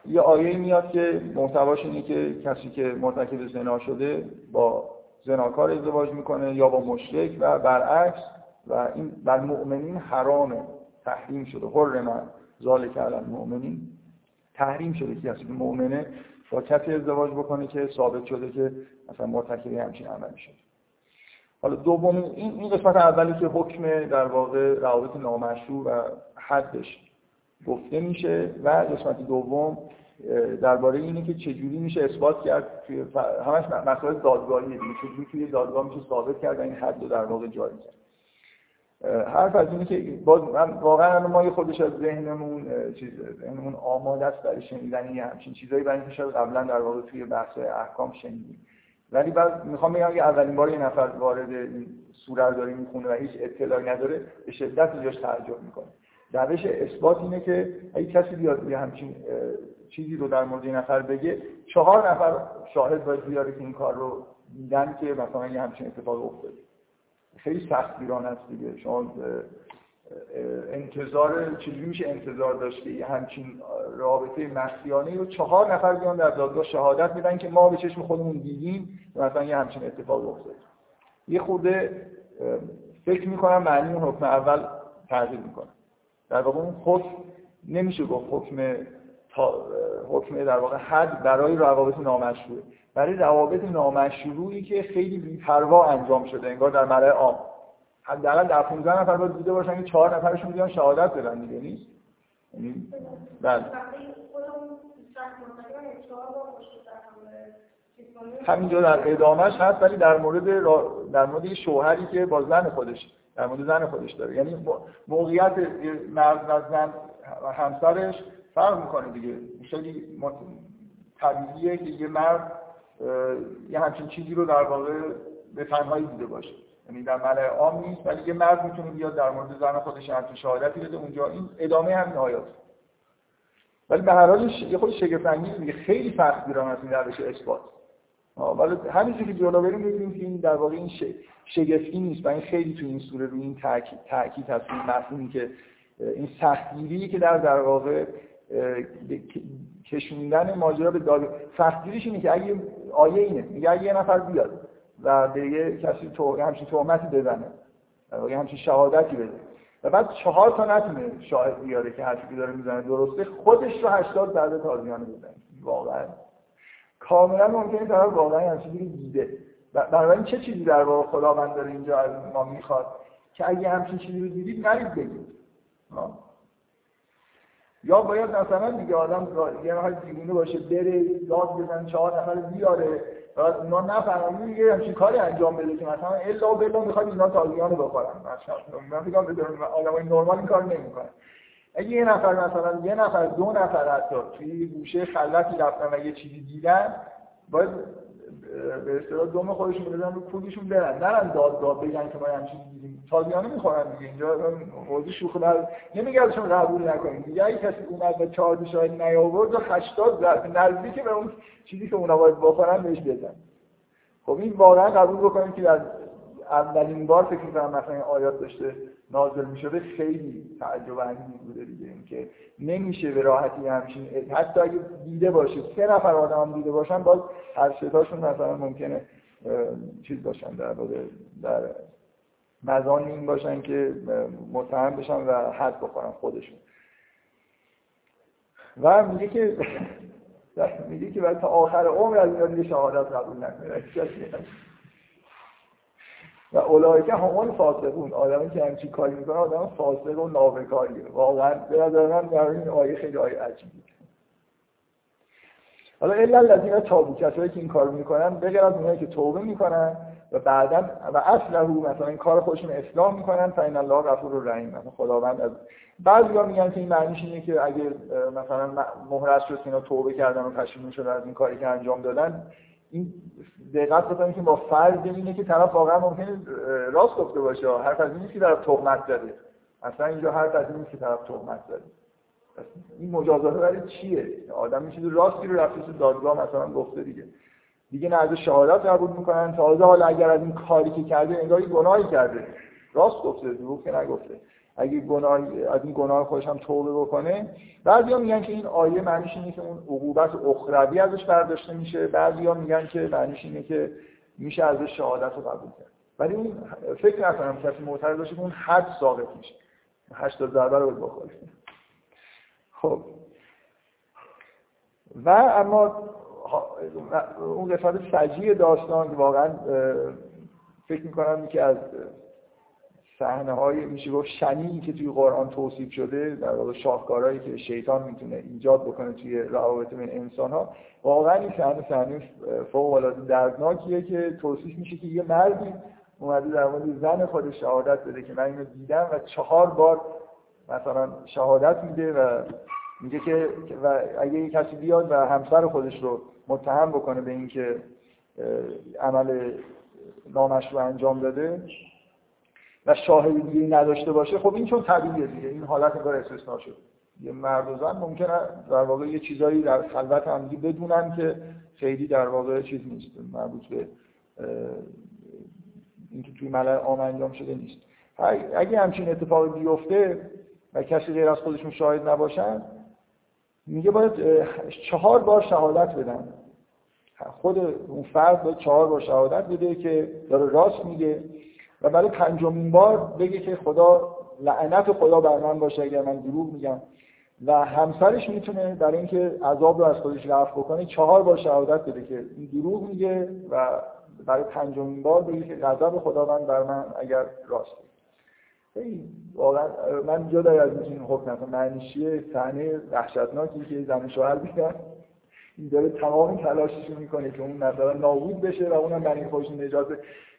یه آیه میاد که محتواش اینه که کسی که مرتکب زنا شده با زناکار ازدواج می‌کنه یا با مشرک و برعکس و این بر مؤمنین حرامه تحریم شده. حرم ذالک علی المؤمنین تحریم شده که کسی که مؤمنه با کسی ازدواج بکنه که ثابت شده که مثلا مرتکب همچین عملی شده. حالا دوم این این قسمت اولی که حکم در واقع روابط نامشروع و حدش گفته میشه و قسمت دوم درباره اینه که چجوری میشه اثبات کرد توی همش مسائل دادگاهیه چجوری توی دادگاه میشه ثابت کرد این حد رو در واقع جاری کرد. حرف از اینه که باز واقعا ما خودش از ذهنمون چیز ذهنمون آماده است برای شنیدن یه همچین چیزایی. برای اینکه شاید قبلا در واقع توی بحث احکام شنیدیم. ولی بعد می‌خوام بگم که اولین بار یه نفر وارد این سوره رو داره می‌خونه و هیچ اطلاعی نداره به شدت اینجاش تعجب می‌کنه. روش اثبات اینه که اگه کسی بیاد یه همچین چیزی رو در مورد این نفر بگه چهار نفر شاهد باید بیاره که این کار رو دیدن که مثلا یه همچین اتفاق افتاده. خیلی سخت بیران است دیگه. شما انتظار چجوری میشه انتظار داشت که همچین رابطه مسیانه رو چهار نفر بیان در دادگاه شهادت میدن که ما به چشم خودمون دیدیم مثلا یه همچین اتفاق افتاده. یه خورده فکر می‌کنم معنی اون حکم اول تغییر می‌کنه. در واقع اون حکم نمیشه گفت حکم حکم در واقع حد برای روابط نامشروعه برای روابط نامشروعی که خیلی بی‌پروا انجام شده انگار در ملأ عام. حداقل در 15 نفر باید دیده باشن که 4 نفرشون بیان شهادت بدن دیگه نیست؟ یعنی بله. همینجا در ادامهش هست ولی در مورد در مورد شوهری که با زن خودش در مورد زن خودش داره. یعنی موقعیت مرد و زن همسرش فرق می‌کنه دیگه. خیلی طبیعیه که یه مرد یه همچین چیزی رو در واقع به تنهایی دیده باشه. یعنی در ملع عام نیست ولی یه مرد می‌تونه بیاد در مورد زن خودش همچین شهادتی بده اونجا. این ادامه همین آیات ولی به هر حال یه خود شگفت انگیز دیگه خیلی فرق بیران از این روش اثبات. ولی همینجوری که جلو بریم می‌بینیم که این در واقع این شگفتی نیست و این خیلی تو این سوره روی این تاکید تاکید هست این مفهومی که این سختگیری که در در واقع کشوندن ماجرا به داد سختگیریش اینه که اگه آیه اینه. میگه یه نفر بیاد و به یه کسی تو همچین تهمتی بزنه یا همچین شهادتی بده. و بعد چهار تا نتونه شاهد بیاره که حرفی داره می‌زنه درسته خودش رو 80 ضربه تازیانه بزنه. واقعا. کاملا ممکنه طرف واقعا همچین چیزی دیده. بنابراین چه چیزی در واقع خداوند داره اینجا از ما می‌خواد که اگه همچین چیزی رو دیدید نرید بگید. یا باید مثلا دیگه آدم یه نفر دیوونه باشه بره داد بزن چهار نفر بیاره بعد اونا نفهمن. دیگه همچین کاری انجام بده که مثلا الا و بلا می‌خواد اینا تازیانو بخورن. مثلا من فکر کنم آدمای نرمال این کار نمی‌کنن. اگه یه نفر مثلا یه نفر دو نفر حتی توی گوشه خلوتی رفتن و یه چیزی دیدن باید به اصطلاح دوم خودشون بزنن رو کودشون برن. نرن دادگاه بگن که ما همچین دیدیم تازیانه می‌خورن دیگه. اینجا موضوع شوخ در نمیگه ازشون قبول نکنیم دیگه اگه کسی اومد و چهار شاهد نیاورد و 80 ضرب نزدیک به اون چیزی که اونا باید بخورن بهش بزن خب این واقعا قبول بکنیم که در اولین بار فکر می‌کنم مثلا این آیات داشته نازل می‌شده خیلی تعجب انگیز بوده دیگه اینکه نمیشه به راحتی همچین حتی اگه دیده باشه سه نفر آدم هم دیده باشن باز هر ستاشون مثلا ممکنه چیز باشن در در مزان این باشن که متهم بشن و حد بخورن خودشون. و میگه که میگه که باید تا آخر عمر از دیگه شهادت قبول نکنه. و اولایکه همون فاسقون آدمی که همچین کاری می‌کنه آدم فاسق و نابکاریه واقعا به نظر من در این آیه خیلی آیه عجیبی حالا الا الذین تابو کسایی که این کارو می‌کنن بغیر از اونایی که توبه می‌کنن و بعدا و اصله مثلا این کار خودشون اصلاح می‌کنن فین الله غفور رحیم. مثلا خداوند از بعضیا میگن که این معنیش اینه که اگه مثلا مهرس شد اینا توبه کردن و پشیمون شدن از این کاری که انجام دادن این دقت بکنید که با فرض اینه که طرف واقعا ممکنه راست گفته باشه. هر از نیست که طرف تهمت زده. اصلا اینجا هر از نیست که طرف تهمت زده. این مجازات برای چیه؟ آدم میشه راستی رو رفته تو دادگاه مثلا گفته دیگه. دیگه نه از شهادت قبول می‌کنن تازه حالا اگر از این کاری که کرده انگاری گناهی کرده. راست گفته دروغ که نگفته. اگه گناه از این گناه خودش هم توبه بکنه. بعضیا میگن که این آیه معنیش اینه که اون عقوبت اخروی ازش برداشته میشه. بعضیا میگن که معنیش اینه که میشه ازش شهادت رو قبول کرد. ولی اون فکر نکنم کسی معترض باشه که اون حد ثابت میشه. هشت ضربه رو بخوره. خب. و اما اون قسمت سجی داستان که واقعا فکر می‌کنم که از صحنه های میشه گفت شنی که توی قرآن توصیف شده در واقع شاهکارهایی که شیطان می‌تونه ایجاد بکنه توی روابط بین انسان ها واقعا این صحنه صحنه فوق العاده دردناکیه که توصیف میشه که یه مردی اومده در مورد زن خودش شهادت بده که من اینو دیدم و چهار بار مثلا شهادت میده و میگه که و اگه یه کسی بیاد و همسر خودش رو متهم بکنه به اینکه عمل نامشروع انجام داده و شاهد دیگه نداشته باشه خب این چون طبیعیه دیگه. این حالت انگار استثنا شد یه مرد و زن ممکنه در واقع یه چیزایی در خلوت هم بدونن که خیلی در واقع چیز نیست. مربوط به اینکه توی ملل عام انجام شده نیست. اگه همچین اتفاقی بیفته و کسی غیر از خودشون شاهد نباشن میگه باید چهار بار شهادت بدن. خود اون فرد باید چهار بار شهادت بده که داره راست میگه. و برای پنجمین بار بگه که خدا لعنت خدا بر من باشه اگر من دروغ میگم. و همسرش می‌تونه برای اینکه عذاب رو از خودش رفع بکنه چهار بار شهادت بده که این دروغ میگه و برای پنجمین بار بگه که غضب خداوند بر من اگر راست واقعا من جدا از این حکم مثلا معنیش چیه صحنه وحشتناکی که زن شوهر دیدن این داره تمام تلاشش می‌کنه که اون مثلا نابود بشه و اونم برای خودش نجات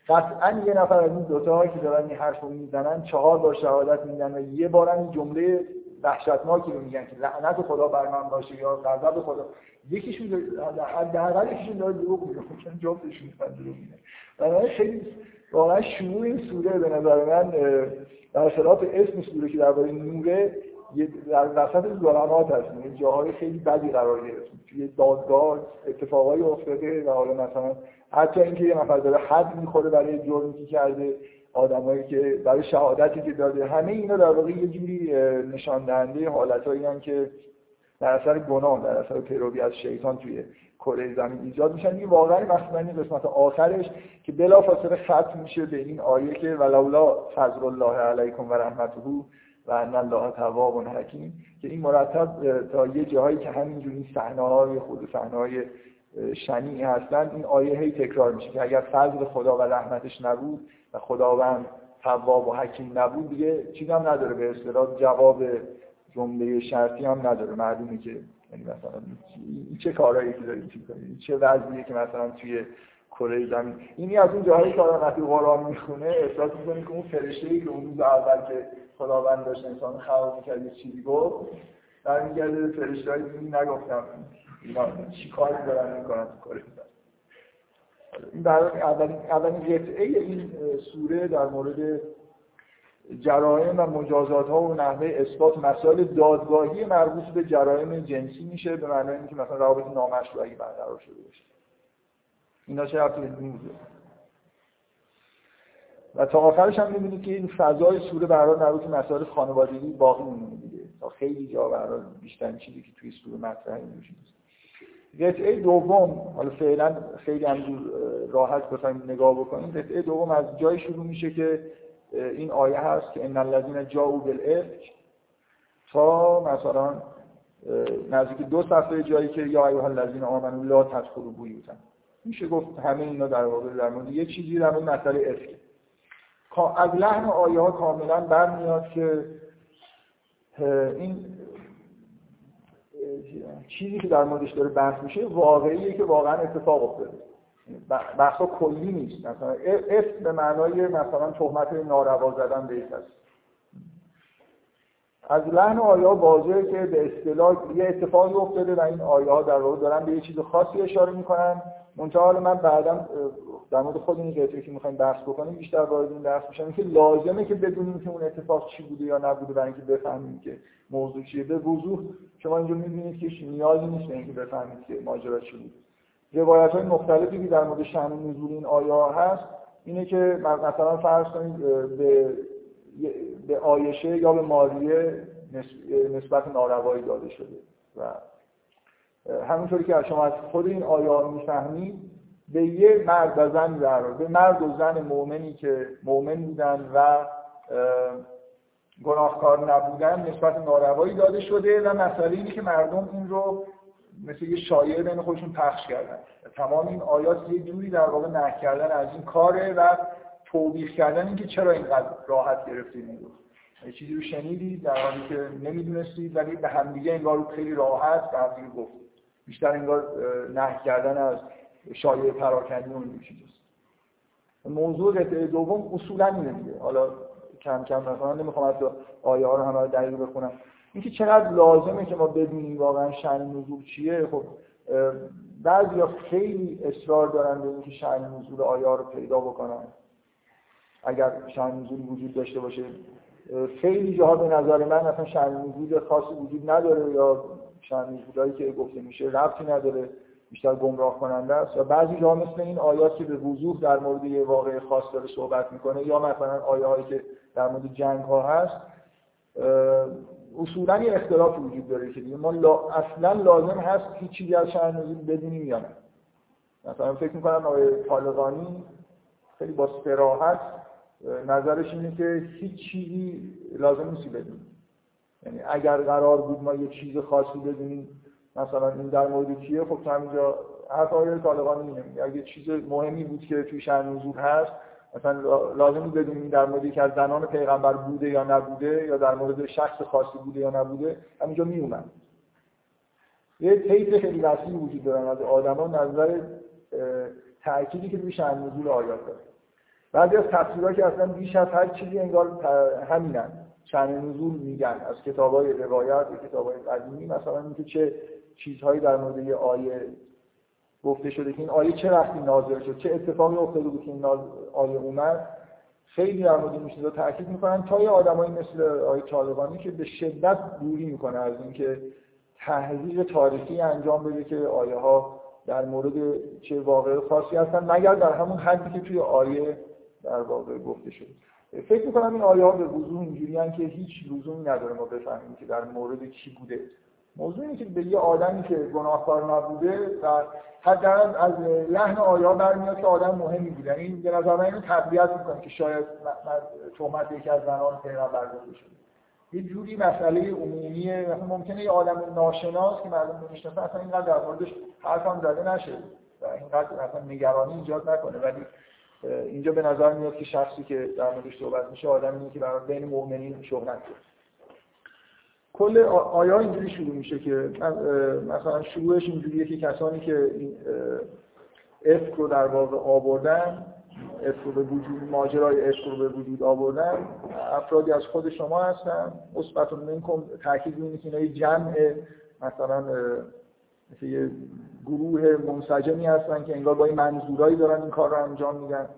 قطعا یه نفر از این دوتا که دارن این حرف رو می‌زنن چهار بار شهادت میدن و یه بارم این جمله وحشتناکی رو میگن که لعنت خدا بر من باشه یا غضب خدا. یکیشون حداقل یکیشون داره دروغ میگه چون جفتشون دروغ میگن برای خیلی واقعا شروع این سوره به نظر من در خلاف اسم سوره که درباره نوره در وسط ظلمات هست. یعنی جاهای خیلی بدی قرار گرفت. توی دادگاه اتفاقای افتاده و حالا مثلا حتی اینکه یه نفر داره حد می‌خوره برای جرمی که کرده آدمایی که برای شهادتی که داده همه اینا در واقع یه جوری نشان دهنده حالتایی که در اثر گناه در اثر پیروی از شیطان توی کره زمین ایجاد میشن. این واقعا مثلا این قسمت آخرش که بلافاصله ختم میشه به این آیه که ولولا فضل الله علیکم و رحمته و ان الله تواب حکیم که این مرتب تا یه جاهایی که همینجوری صحنه های خود صحنه های شنیعی هستن این آیه هی تکرار میشه که اگر فضل خدا و رحمتش نبود و خداوند تواب و حکیم نبود دیگه چیز هم نداره به اصطلاح جواب جمله شرطی هم نداره. معلومه که یعنی مثلا چه کارهایی که دارید می‌کنید چه وضعیه که مثلا توی کره زمین. اینی از اون جاهایی که آدم وقتی قرآن می‌خونه احساس می‌کنه که اون فرشته که اون روز اول که خداوند داشت انسان خلق می‌کرد یه چیزی گفت در میگرده فرشته های نگفتم. چی کاری کره این اولین اولین قطعه این سوره در مورد جرایم و مجازات ها و نحوه اثبات مسائل دادگاهی مربوط به جرایم جنسی میشه به معنای اینکه مثلا روابط نامشروعی برقرار شده باشه. اینا چه رفتی به و تا آخرش هم می‌بینید که این فضای سوره برای مربوط مسائل خانوادگی باقی میمونه دیگه. تا خیلی جا برای بیشتر چیزی که توی سوره مطرحه میشه قطعه دوم حالا فعلا خیلی هم راحت بخوایم نگاه بکنیم قطعه دوم از جای شروع میشه که این آیه هست که ان الذين جاءوا بالافک تا مثلا نزدیک دو صفحه جایی که یا ایها الذین آمنوا لا تدخلوا بیوتا میشه گفت همه اینا در واقع در مورد یه چیزی در مورد مسئله افک از لحن آیه ها کاملا برمیاد که این چیزی که در موردش داره بحث میشه واقعیه که واقعا اتفاق افتاده. بحثا کلی نیست. مثلا اسم به معنای مثلا تهمت ناروا زدن به هست از لحن آیه واضحه که به اصطلاح یه اتفاقی افتاده و این آیه ها در واقع دارن به یه چیز خاصی اشاره می‌کنن. منتها حالا من بعدم در مورد خود این قطعه که می‌خوایم بحث بکنیم بیشتر وارد این بحث میشم که لازمه که بدونیم که اون اتفاق چی بوده یا نبوده برای اینکه بفهمیم که موضوع چیه. به وضوح شما اینجا می‌بینید که نیازی نیست به اینکه بفهمید که ماجرا چی بود. روایت های مختلفی که در مورد شأن نزول این آیه هست اینه که مثلا فرض کنید به به آیشه یا به ماریه نسبت ناروایی داده شده و همونطوری که شما از خود این آیه می‌فهمید به یه مرد و زن در به مرد و زن مؤمنی که مؤمن بودن و گناهکار نبودن نسبت ناروایی داده شده و مسئله اینه که مردم این رو مثل یه شایعه بین خودشون پخش کردن. تمام این آیات یه جوری در واقع نه کردن از این کاره و توبیخ کردن اینکه چرا اینقدر راحت گرفتید این یه چیزی رو شنیدید در حالی که نمی‌دونستید ولی به همدیگه انگار رو خیلی راحت به همدیگه گفتید بیشتر انگار نه کردن از شایعه پراکنی اون چیزاست. موضوع قطعه دوم اصولا اینه دیگه. حالا کم کم مثلا نمی‌خوام از آیه ها رو همه دقیق بخونم. اینکه چقدر لازمه که ما بدونیم واقعا شأن نزول چیه. خب بعضیا خیلی اصرار دارن به اینکه شأن نزول آیه رو پیدا بکنن. اگر شأن نزول وجود داشته باشه خیلی جاها به نظر من اصلا شأن نزول خاصی وجود نداره یا شأن نزولایی که گفته میشه ربطی نداره بیشتر گمراه کننده است. و بعضی جاها مثل این آیات که به وضوح در مورد یه واقع خاص داره صحبت می‌کنه یا مثلا آیه هایی که در مورد جنگ ها هست اصولا یه اختلاف وجود داره که دیگه ما اصلا لازم هست هیچ چیزی از شأن نزول بدونیم یا نه. مثلا فکر می‌کنم آقای طالقانی خیلی با صراحت نظرش اینه که هیچ چیزی لازم نیستی بدونیم. یعنی اگر قرار بود ما یه چیز خاصی بدونیم مثلا این در مورد کیه خب همینجا حتی آقای طالقانی اینه اگه چیز مهمی بود که توی شأن نزول هست مثلا لازم بدونیم در مورد که از زنان پیغمبر بوده یا نبوده یا در مورد شخص خاصی بوده یا نبوده همینجا می اومد یه تیپ خیلی وسیعی وجود دارن از آدما نظر تأکیدی که روی شأن نزول آیات داره. بعضی از تفسیرها که اصلا بیش از هر چیزی انگار همینن. شأن نزول میگن. از کتابای روایت و کتابای قدیمی مثلا اینکه چه چیزهایی در مورد یه آیه گفته شده که این آیه چه وقتی نازل شد چه اتفاقی افتاده بود که این آیه اومد. خیلی در مورد این چیزا تاکید می‌کنن تا یه آدمایی مثل آیه طالبانی که به شدت دوری می‌کنه از اینکه تحقیق تاریخی انجام بده که آیه ها در مورد چه واقع خاصی هستن مگر در همون حدی که توی آیه در واقع گفته شده. فکر می‌کنم این آیه ها به وضوح اینجوری که هیچ لزومی نداره ما بفهمیم که در مورد کی بوده. موضوع اینه که به یه آدمی که گناهکار نبوده و حداقل از لحن آیا برمیاد که آدم مهمی بوده. یعنی به نظر من اینو می‌کنه که شاید تهمت یکی از زنان پیغمبر گفته شده. یه جوری مسئله عمومیه مثلا ممکنه یه آدم ناشناس که مردم نمی‌شناسن اصلا اینقدر در موردش حرف هم زده نشه و اینقدر اصلا نگرانی ایجاد نکنه. ولی اینجا به نظر میاد که شخصی که در موردش صحبت میشه آدمی که برای بین مؤمنین شهرت داره. کل آیا اینجوری شروع میشه که مثلا شروعش اینجوریه که کسانی که افک رو در واقع آوردن افک رو به وجود ماجرای افک رو به وجود آوردن افرادی از خود شما هستن. مثبت منکم تاکید اینه که اینا جمع مثلا مثل یه گروه منسجمی هستن که انگار با این منظورایی دارن این کار رو انجام میدن.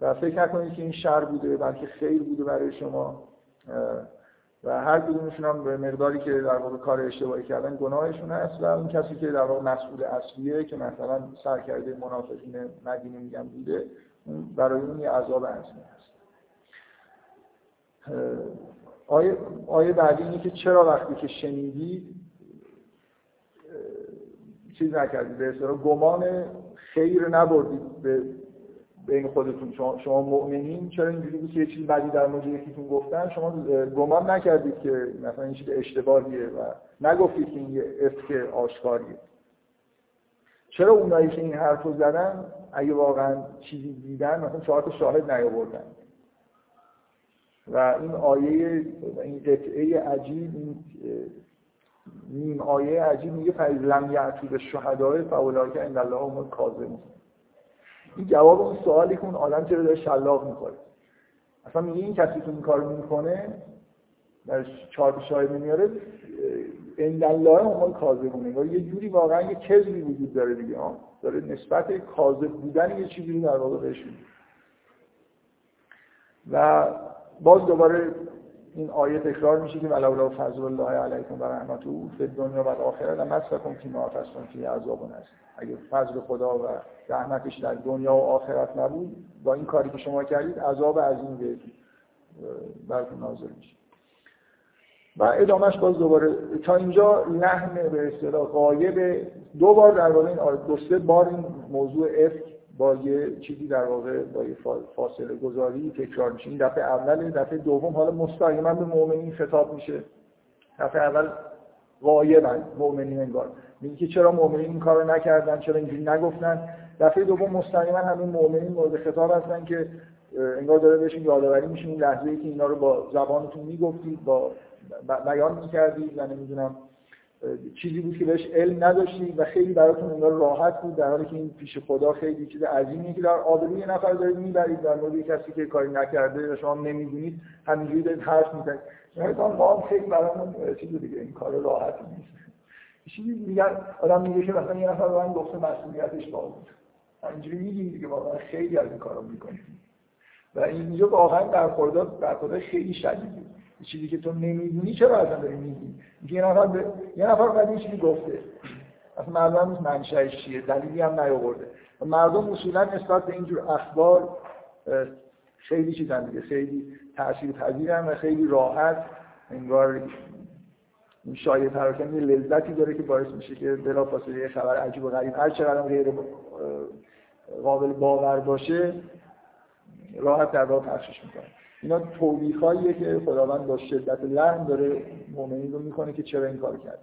و فکر نکنید که این شر بوده بلکه خیر بوده برای شما. و هر کدومشون هم به مقداری که در واقع کار اشتباهی کردن گناهشون هست. و اون کسی که در واقع مسئول اصلیه که مثلا سرکرده منافقین مدینه میگن بوده برای اون یه عذاب اصلی هست. آیه, آیه بعدی اینه که چرا وقتی که شنیدید چیز نکردید به اصطلاح گمان خیر نبردید به بین خودتون. شما, شما مؤمنین چرا اینجوری بود که یه چیز بدی در مورد یکیتون گفتن؟ شما گمان نکردید که مثلا این چیز اشتباهیه و نگفتید که این یه افک آشکاریه. چرا اونایی که این حرف رو زدن اگه واقعا چیزی دیدن مثلا چهار شاهد نیاوردن؟ و این آیه این قطعه عجیب این نیم آیه عجیب میگه فیض لم یعتو به شهدای فاولای عند الله هم کاظمون این جواب اون سوالی که اون آدم چرا داره شلاق می‌خوره؟ اصلا میگه این کسی که این کارو می‌کنه در چهار شاهد میاره عند الله هم کاظمون یه جوری واقعا یه کذبی وجود داره دیگه داره نسبت کاذب بودن یه چیزی رو در واقع بهش و باز دوباره این آیه تکرار میشه که ولولا فضل الله علیکم و رحمته فی دنیا و آخره لمسکم فیما افستم فی عذاب هست اگه فضل خدا و رحمتش در دنیا و آخرت نبود با این کاری که شما کردید عذاب عظیم بهتون براتون نازل میشه. و ادامهش باز دوباره تا اینجا لحن به اصطلاح غایب دو بار در واقع این دو سه بار این موضوع افک با یه چیزی در واقع با یه فاصله گذاری تکرار میشه. این دفعه اول دفعه دوم حالا مستقیما به مؤمنین خطاب میشه. دفعه اول غایبن مؤمنین انگار. میگه که چرا مؤمنین این کارو نکردن؟ چرا اینجوری نگفتن؟ دفعه دوم مستقیما همین مؤمنین مورد خطاب هستن که انگار داره بهشون یادآوری میشه. این لحظه ای که اینا رو با زبانتون می‌گفتید با بیان می‌کردید و نمی‌دونم چیزی بود که بهش علم نداشتید و خیلی براتون انگار راحت بود در حالی که این پیش خدا خیلی چیز عظیمیه که در آبروی یه نفر دارید می‌برید در مورد کسی که کاری نکرده و شما نمی‌دونید همینجوری دارید حرف می‌زنید. یعنی ما خیلی برامون چیز دیگه این کار راحت نیست. چیزی میگن آدم میگه که مثلا یه نفر به من گفته مسئولیتش با بود. اینجوری میگیم دیگه واقعا خیلی از این کارا می‌کنیم و اینجا واقعا در خدا خیلی شدیده چیزی که تو نمی‌دونی چرا اصلا داری میگی؟ یه نفر ب... یه نفر بعد این چیزی گفته. اصلا مردم نیست منشأش چیه دلیلی هم نیاورده. مردم اصولا نسبت به اینجور اخبار خیلی چیزن دیگه خیلی تاثیر پذیرن و خیلی راحت انگار این شایعه پراکنی لذتی داره که باعث میشه که بلافاصله یه خبر عجیب و غریب هر چقدر غیر قابل باور باشه راحت در راه پخشش می‌کنه. اینا توبیخاییه که خداوند با شدت لحن داره مؤمنین رو می‌کنه که چرا این کار کرد.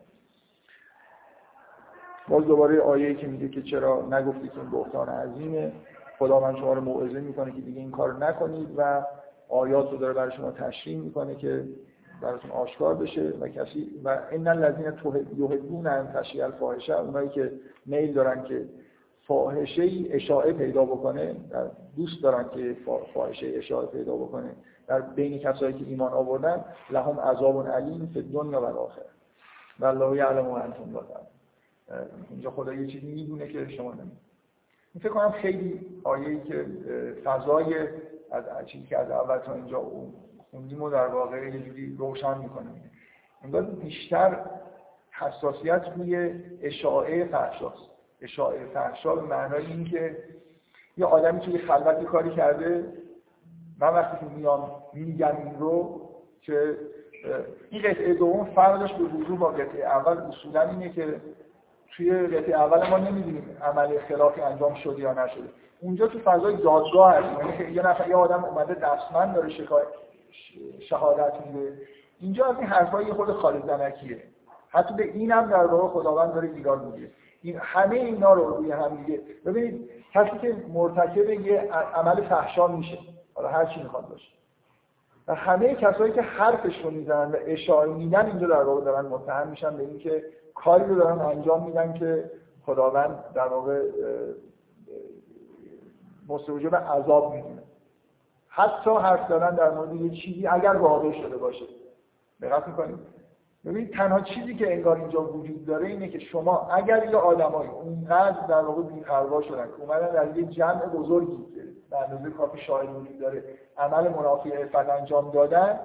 باز دوباره آیه که میگه که چرا نگفتی که این بهتان عظیمه. خداوند شما رو موعظه می‌کنه که دیگه این کار نکنید و آیات رو داره برای شما تشریح می‌کنه که براتون آشکار بشه و کسی و این الذین یحبون ان تشیع الفاحشه اونایی که میل دارن که فاحشه ای اشاعه پیدا بکنه دوست دارن که فاحشه اشاعه پیدا بکنه. در بین کسایی که ایمان آوردن لهم عذاب علیم فی دنیا و آخر والله یعلم و انتم لا اینجا خدا یه چیزی می‌دونه که شما نمی‌دونید. فکر کنم خیلی آیه‌ای که فضای از چیزی که از اول تا اینجا خوندیم و در واقع یه جوری روشن می‌کنه. انگار بیشتر حساسیت روی اشاعه فحشاست. اشاعه فحشا به معنای اینکه یه آدمی که یه خلوتی کاری کرده من وقتی که میام میگم این رو که این قطعه دوم فرقش به وضوع با قطعه اول اصولا اینه که توی قطعه اول ما نمی‌دونیم عمل خلافی انجام شده یا نشده اونجا تو فضای دادگاه هست. یعنی که یه نفر یه آدم اومده دستمند داره شهادت میده. اینجا از این حرفای خود خالد زنکیه. حتی به این هم در واقع خداوند داره ایراد میگه این همه اینا رو روی هم دیگه ببینید کسی که مرتکب یه عمل فحشا میشه. حالا هر چی می‌خواد باشه. و همه کسایی که حرفش رو می‌زنن و اشاره میدن اینجا در واقع دارن متهم میشن به اینکه کاری رو دارن انجام میدن که خداوند در واقع مستوجب عذاب می‌دونه. حتی حرف دارن در مورد یه چیزی اگر واقع شده باشه. دقت می‌کنید؟ ببینید تنها چیزی که انگار اینجا وجود داره اینه که شما اگر یه آدمایی اونقدر در واقع بی‌پروا شدن که اومدن در یه جمع بزرگی به اندازه کافی شاهد وجود داره. عمل منافی عفت انجام دادن.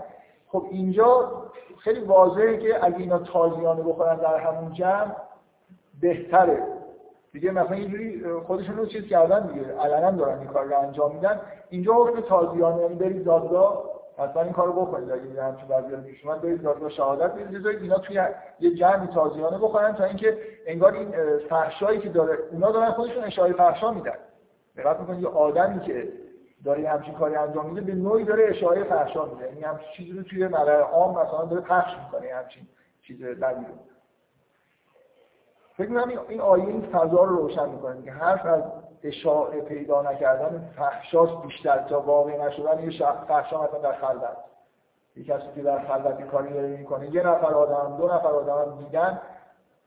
خب اینجا خیلی واضحه که اگه اینا تازیانه بخورن در همون جمع بهتره. دیگه مثلا اینجوری خودشون رو چیز کردن دیگه. علنا دارن این کار رو انجام میدن. اینجا حکم تازیانه یعنی برید دادگاه. حتما این کارو بکنید. اگه یه همچین وضعیت پیش اومد برید دادگاه شهادت بدید. اینا توی یه جمعی تازیانه بکنن تا اینکه انگار این فحشایی که داره اونا دارن خودشون اشاره فحشا میدن. دقت می‌کنید یه آدمی که داره همچین کاری انجام میده به نوعی داره اشاره فحشا میده. یعنی همچین چیزی رو توی ملأ عام مثلا داره پخش می‌کنه همچین چیز بدی رو فکر می‌کنم این آیه این فضا رو روشن می‌کنه. که حرف از اشاعه پیدا نکردن فحشاست بیشتر تا واقع نشدن یه فحشا مثلا در خلوت. یه کسی که در خلوت کاری داره می‌کنه یه نفر آدم دو نفر آدم دیدن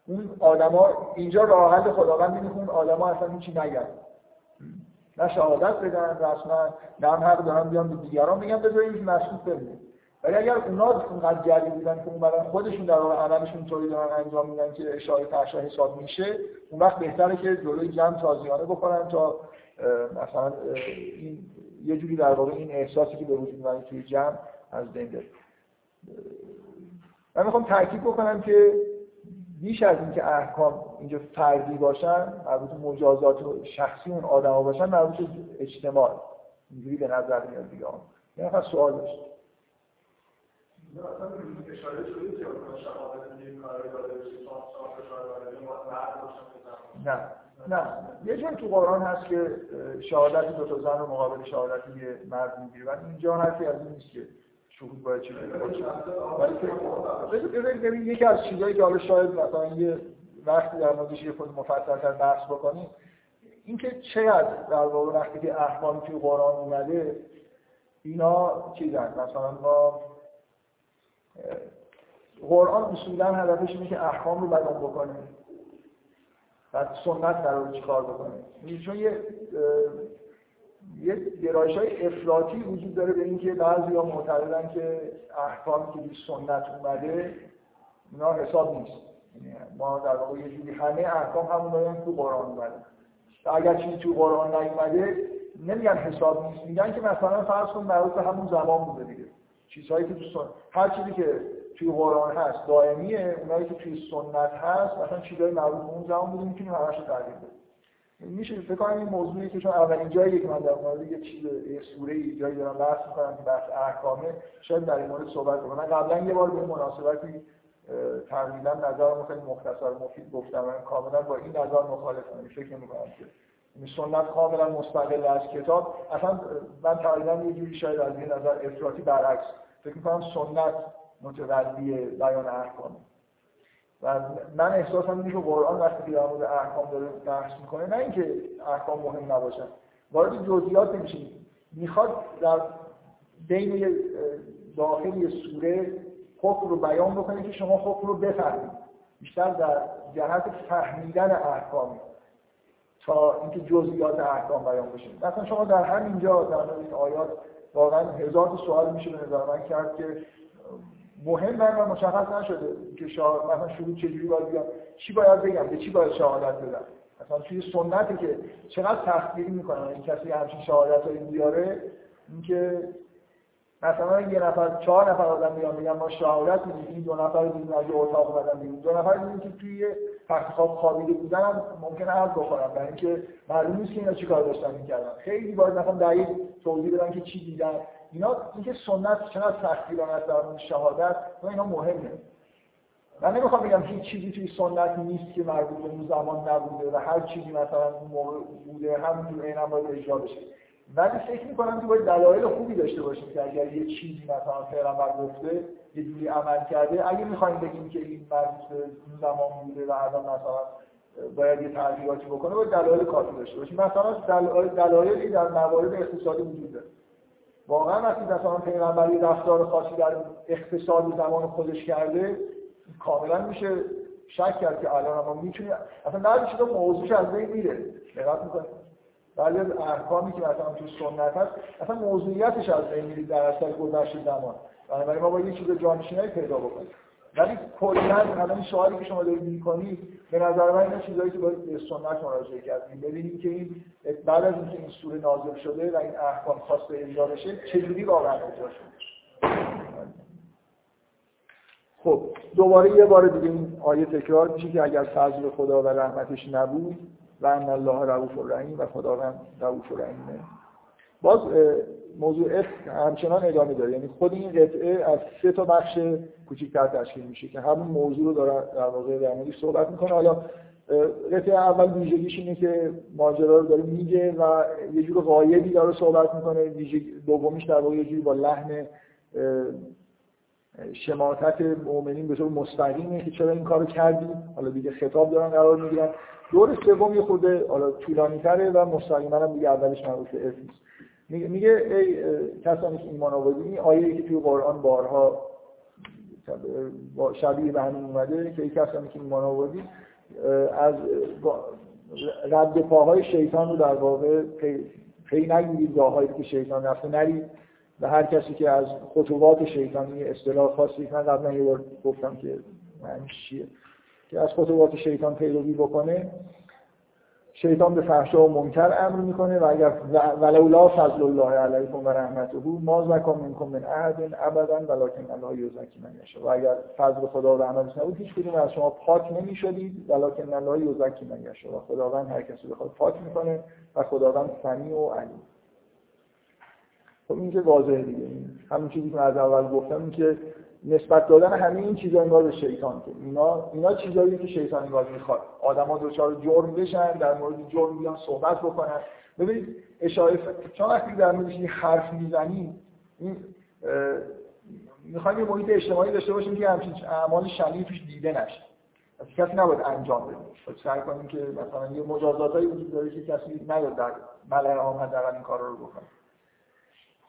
اون آدما اینجا راه حل خداوند اینه اون آدما اصلا هیچی نگن. نه شهادت بدن رسما نه هم حق دارن بیان به دیگران میگن بذارید مسئول ببینید ولی اگر اونا اونقدر جری بودن که اومدن خودشون در واقع عملشون طوری دارن انجام میدن که اشاره فحشا حساب میشه اون وقت بهتره که جلوی جمع تازیانه بکنن تا مثلا این یه جوری در واقع این احساسی که به وجود اومده توی جمع از بین بره. من می‌خوام تاکید بکنم که بیش از اینکه احکام اینجا فردی باشن مربوط مجازات شخصی اون آدما باشن مربوط اجتماع. اینجوری به نظر میاد دیگه. یه نفر سوال داشت. نه نه یه جایی تو قرآن هست که شهادت دو تا زن رو مقابل شهادت یه مرد می‌گیره. ولی اینجا حرفی از این نیست که شهود باید چیزی باشه ببین یکی از چیزایی که حالا شاید مثلا یه وقتی در موردش یه خود مفصل‌تر بحث بکنیم اینکه چقدر در واقع وقتی که احکام توی قرآن اومده اینا چیزن؟ مثلا ما قرآن اصولا هدفش اینه که احکام رو بیان بکنه. و سنت قرار چیکار بکنه. چون یه یه گرایش های افراطی وجود داره به اینکه بعضی ها معتقدن که احکامی که به سنت اومده اینا حساب نیست. یعنی ما در واقع یه جوری همه احکام همون تو قرآن اومده. اگر چیزی تو قرآن نیومده نمیگن حساب نیست میگن که مثلا فرض کن مربوط به همون زمان بوده دیگه. چیزهایی که تو سنت هر چیزی که توی قرآن هست دائمیه اونایی که توی سنت هست مثلا چیزای مربوط به اون زمان بوده می‌تونیم همش رو تغییر بدیم. میشه فکر کنم این موضوعی که چون اولین جایی که من در مورد یه چیز یه سوره ای جایی دارم بحث می‌کنم که بحث احکامه شاید در این مورد صحبت بکنم. من قبلا یه بار به مناسبتی تقریبا نظر خیلی مختصر مفید گفتم. من کاملا با این نظر مخالفم فکر می‌کنم که سنت کاملا مستقل از کتاب. اصلا من تقریبا یه جوری شاید از این نظر افراطی برعکس فکر می‌کنم سنت متولی بیان احکام و من احساسم اینه که قرآن وقتی که در مورد احکام داره بحث می‌کنه نه اینکه احکام مهم نباشن. وارد جزئیات نمیشیم. می‌خواد در بین داخل سوره حکم رو بیان بکنه که شما حکم رو بفهمید. بیشتر در جهت فهمیدن احکامی تا اینکه جزئیات احکام بیان بشه. مثلا شما در همینجا در این آیات واقعا هزار سوال میشه به نظر من کرد که مهم من مشخص نشده که شا... مثلا شروع چجوری باید بیان چی باید بگم؟ به چی باید شهادت بدم؟ مثلا توی سنتی که چقدر تخدیری می‌کنن این کسی همچین شهادت هایی بیاره اینکه مثلا یه نفر چهار نفر آدم میان میگن ما شهادت میدیم دو نفر دیدیم از اتاق اومدن بیرون. دو نفر دیدیم که توی تخت خواب خوابیده بودن هم ممکنه عرض بخورن برای اینکه معلوم نیست که اینا چیکار داشتن می‌کردن. خیلی باید مثلا دقیق توضیح بدن که چی دیدن. اینا اینکه سنت چقدر سختگیرانه است در شهادت و اینا مهمه. من نمی‌خوام بگم هیچ چیزی توی سنت نیست که مربوط به اون زمان نبوده و هر چیزی مثلا اون موقع بوده همونجور عینا باید اجرا بشه. ولی فکر می‌کنم که باید دلایل خوبی داشته باشیم که اگر یه چیزی مثلا پیغمبر گفته یه جوری عمل کرده اگه می‌خوایم بگیم که این مربوط به اون زمان بوده و الان مثلا باید یه تغییراتی بکنه باید دلایل کافی داشته باشیم. مثلا دلایلی در موارد اقتصادی وجود داره. واقعا وقتی مثلا یه رفتار خاصی در اقتصاد زمان خودش کرده کاملا میشه شک کرد که الان ما می‌تونیم اصلا بعضی چیزا موضوعش از بین میره. نگاه می‌کنید. بعضی از احکامی که مثلا تو سنت هست اصلا موضوعیتش از بین میره در اثر گذشت زمان. بنابراین ما با یه چیز جانشینی پیدا بکنیم. ولی کلا الان این سوالی که شما دارید می‌کنید به نظر من اینا چیزایی که باید به سنت مراجعه کردیم. ببینیم که این بعد از اینکه این سوره نازل شده و این احکام خواسته اجرا بشه چجوری واقعا اجرا شده؟ خب دوباره یه بار دیگه این آیه تکرار میشه که اگر فضل خدا و رحمتش نبود و ان الله رؤوف الرحیم و خداوند رؤوف الرحیمه. باز موضوع اسم همچنان ادامه داره. یعنی خود این قطعه از سه تا بخش کوچیک‌تر تشکیل میشه که همون موضوع رو داره در واقع در موردش صحبت می‌کنه. حالا قطعه اول ویژگیش اینه که ماجرا رو داره میگه و یه جور غایبی داره صحبت می‌کنه. دومیش در واقع یه جوری با لحن شماتت مؤمنین به طور مستقیمه که چرا این کارو کردی؟ حالا دیگه خطاب دارن قرار می‌گیرن. دور سوم یه خود حالا طولانی تره و مستقیما هم دیگه اولش مربوط به میگه ای کسانی که ایمان آوردی این آیه که توی قرآن بارها شبیه به همین اومده که ای کسانی که ایمان آوردی از رد پاهای شیطان رو در واقع پی نگیرید راههایی که شیطان رفته نرید و هر کسی که از خطوات شیطانی اصطلاح خاصی من قبلا یه بار گفتم که معنیش چیه که از خطوات شیطان پیروی بکنه. شیطان به فحشا و منکر امر می‌کنه و اگر ولولا فضل الله علیکم و رحمته ما زکا منکم من احد ابدا ولکن الله یزکی من یشاء. و اگر فضل خدا و رحمتش نبود هیچ کدوم از شما پاک نمی‌شدید ولکن الله یزکی من یشاء. و خداوند هر کسی بخواد پاک می‌کنه و خداوند سمیع و علیم. خب این واضحه دیگه. همون چیزی که از اول گفتم که نسبت دادن همه این چیزا انگار به شیطان که اینا اینا چیزایی که شیطان انگار می‌خواد. آدما دچار جرم بشن در مورد جرم بیان صحبت بکنن. ببینید اشاره چون وقتی در موردش حرف می‌زنی این می‌خوایم یه محیط اجتماعی داشته باشیم که همچین اعمال شنی توش دیده نشه. کسی نباید انجام بده خب سعی کنیم که مثلا یه مجازاتایی وجود داره که کسی نیاد در ملأ عام در این کار رو بکنه.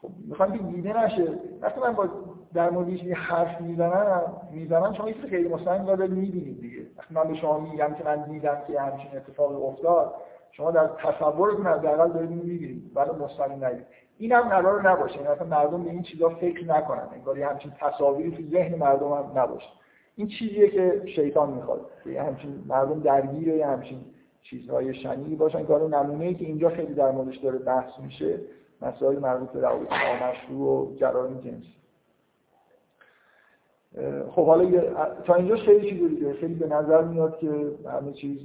خب می‌خوام که دیده نشه. من با در موردش یه حرف می‌زنم می‌زنم شما یه خیلی مستقیم داره می‌بینید دیگه. من به شما میگم که من دیدم که همچین اتفاق افتاد شما در تصورتون حداقل دارید می‌بینید ولی مستقیم ندید. این هم قرار نباشه این اصلا مردم به این چیزا فکر نکنن انگار همچین تصاویری تو ذهن مردم هم نباشه. این چیزیه که شیطان می‌خواد یه همچین مردم درگیر یه همچین چیزهای شنی باشن. کار نمونه که اینجا خیلی در موردش داره بحث میشه مسائل مربوط به روابط نامشروع و جرایم جنسی. خب حالا تا اینجا خیلی چیز دیگه خیلی به نظر میاد که همه چیز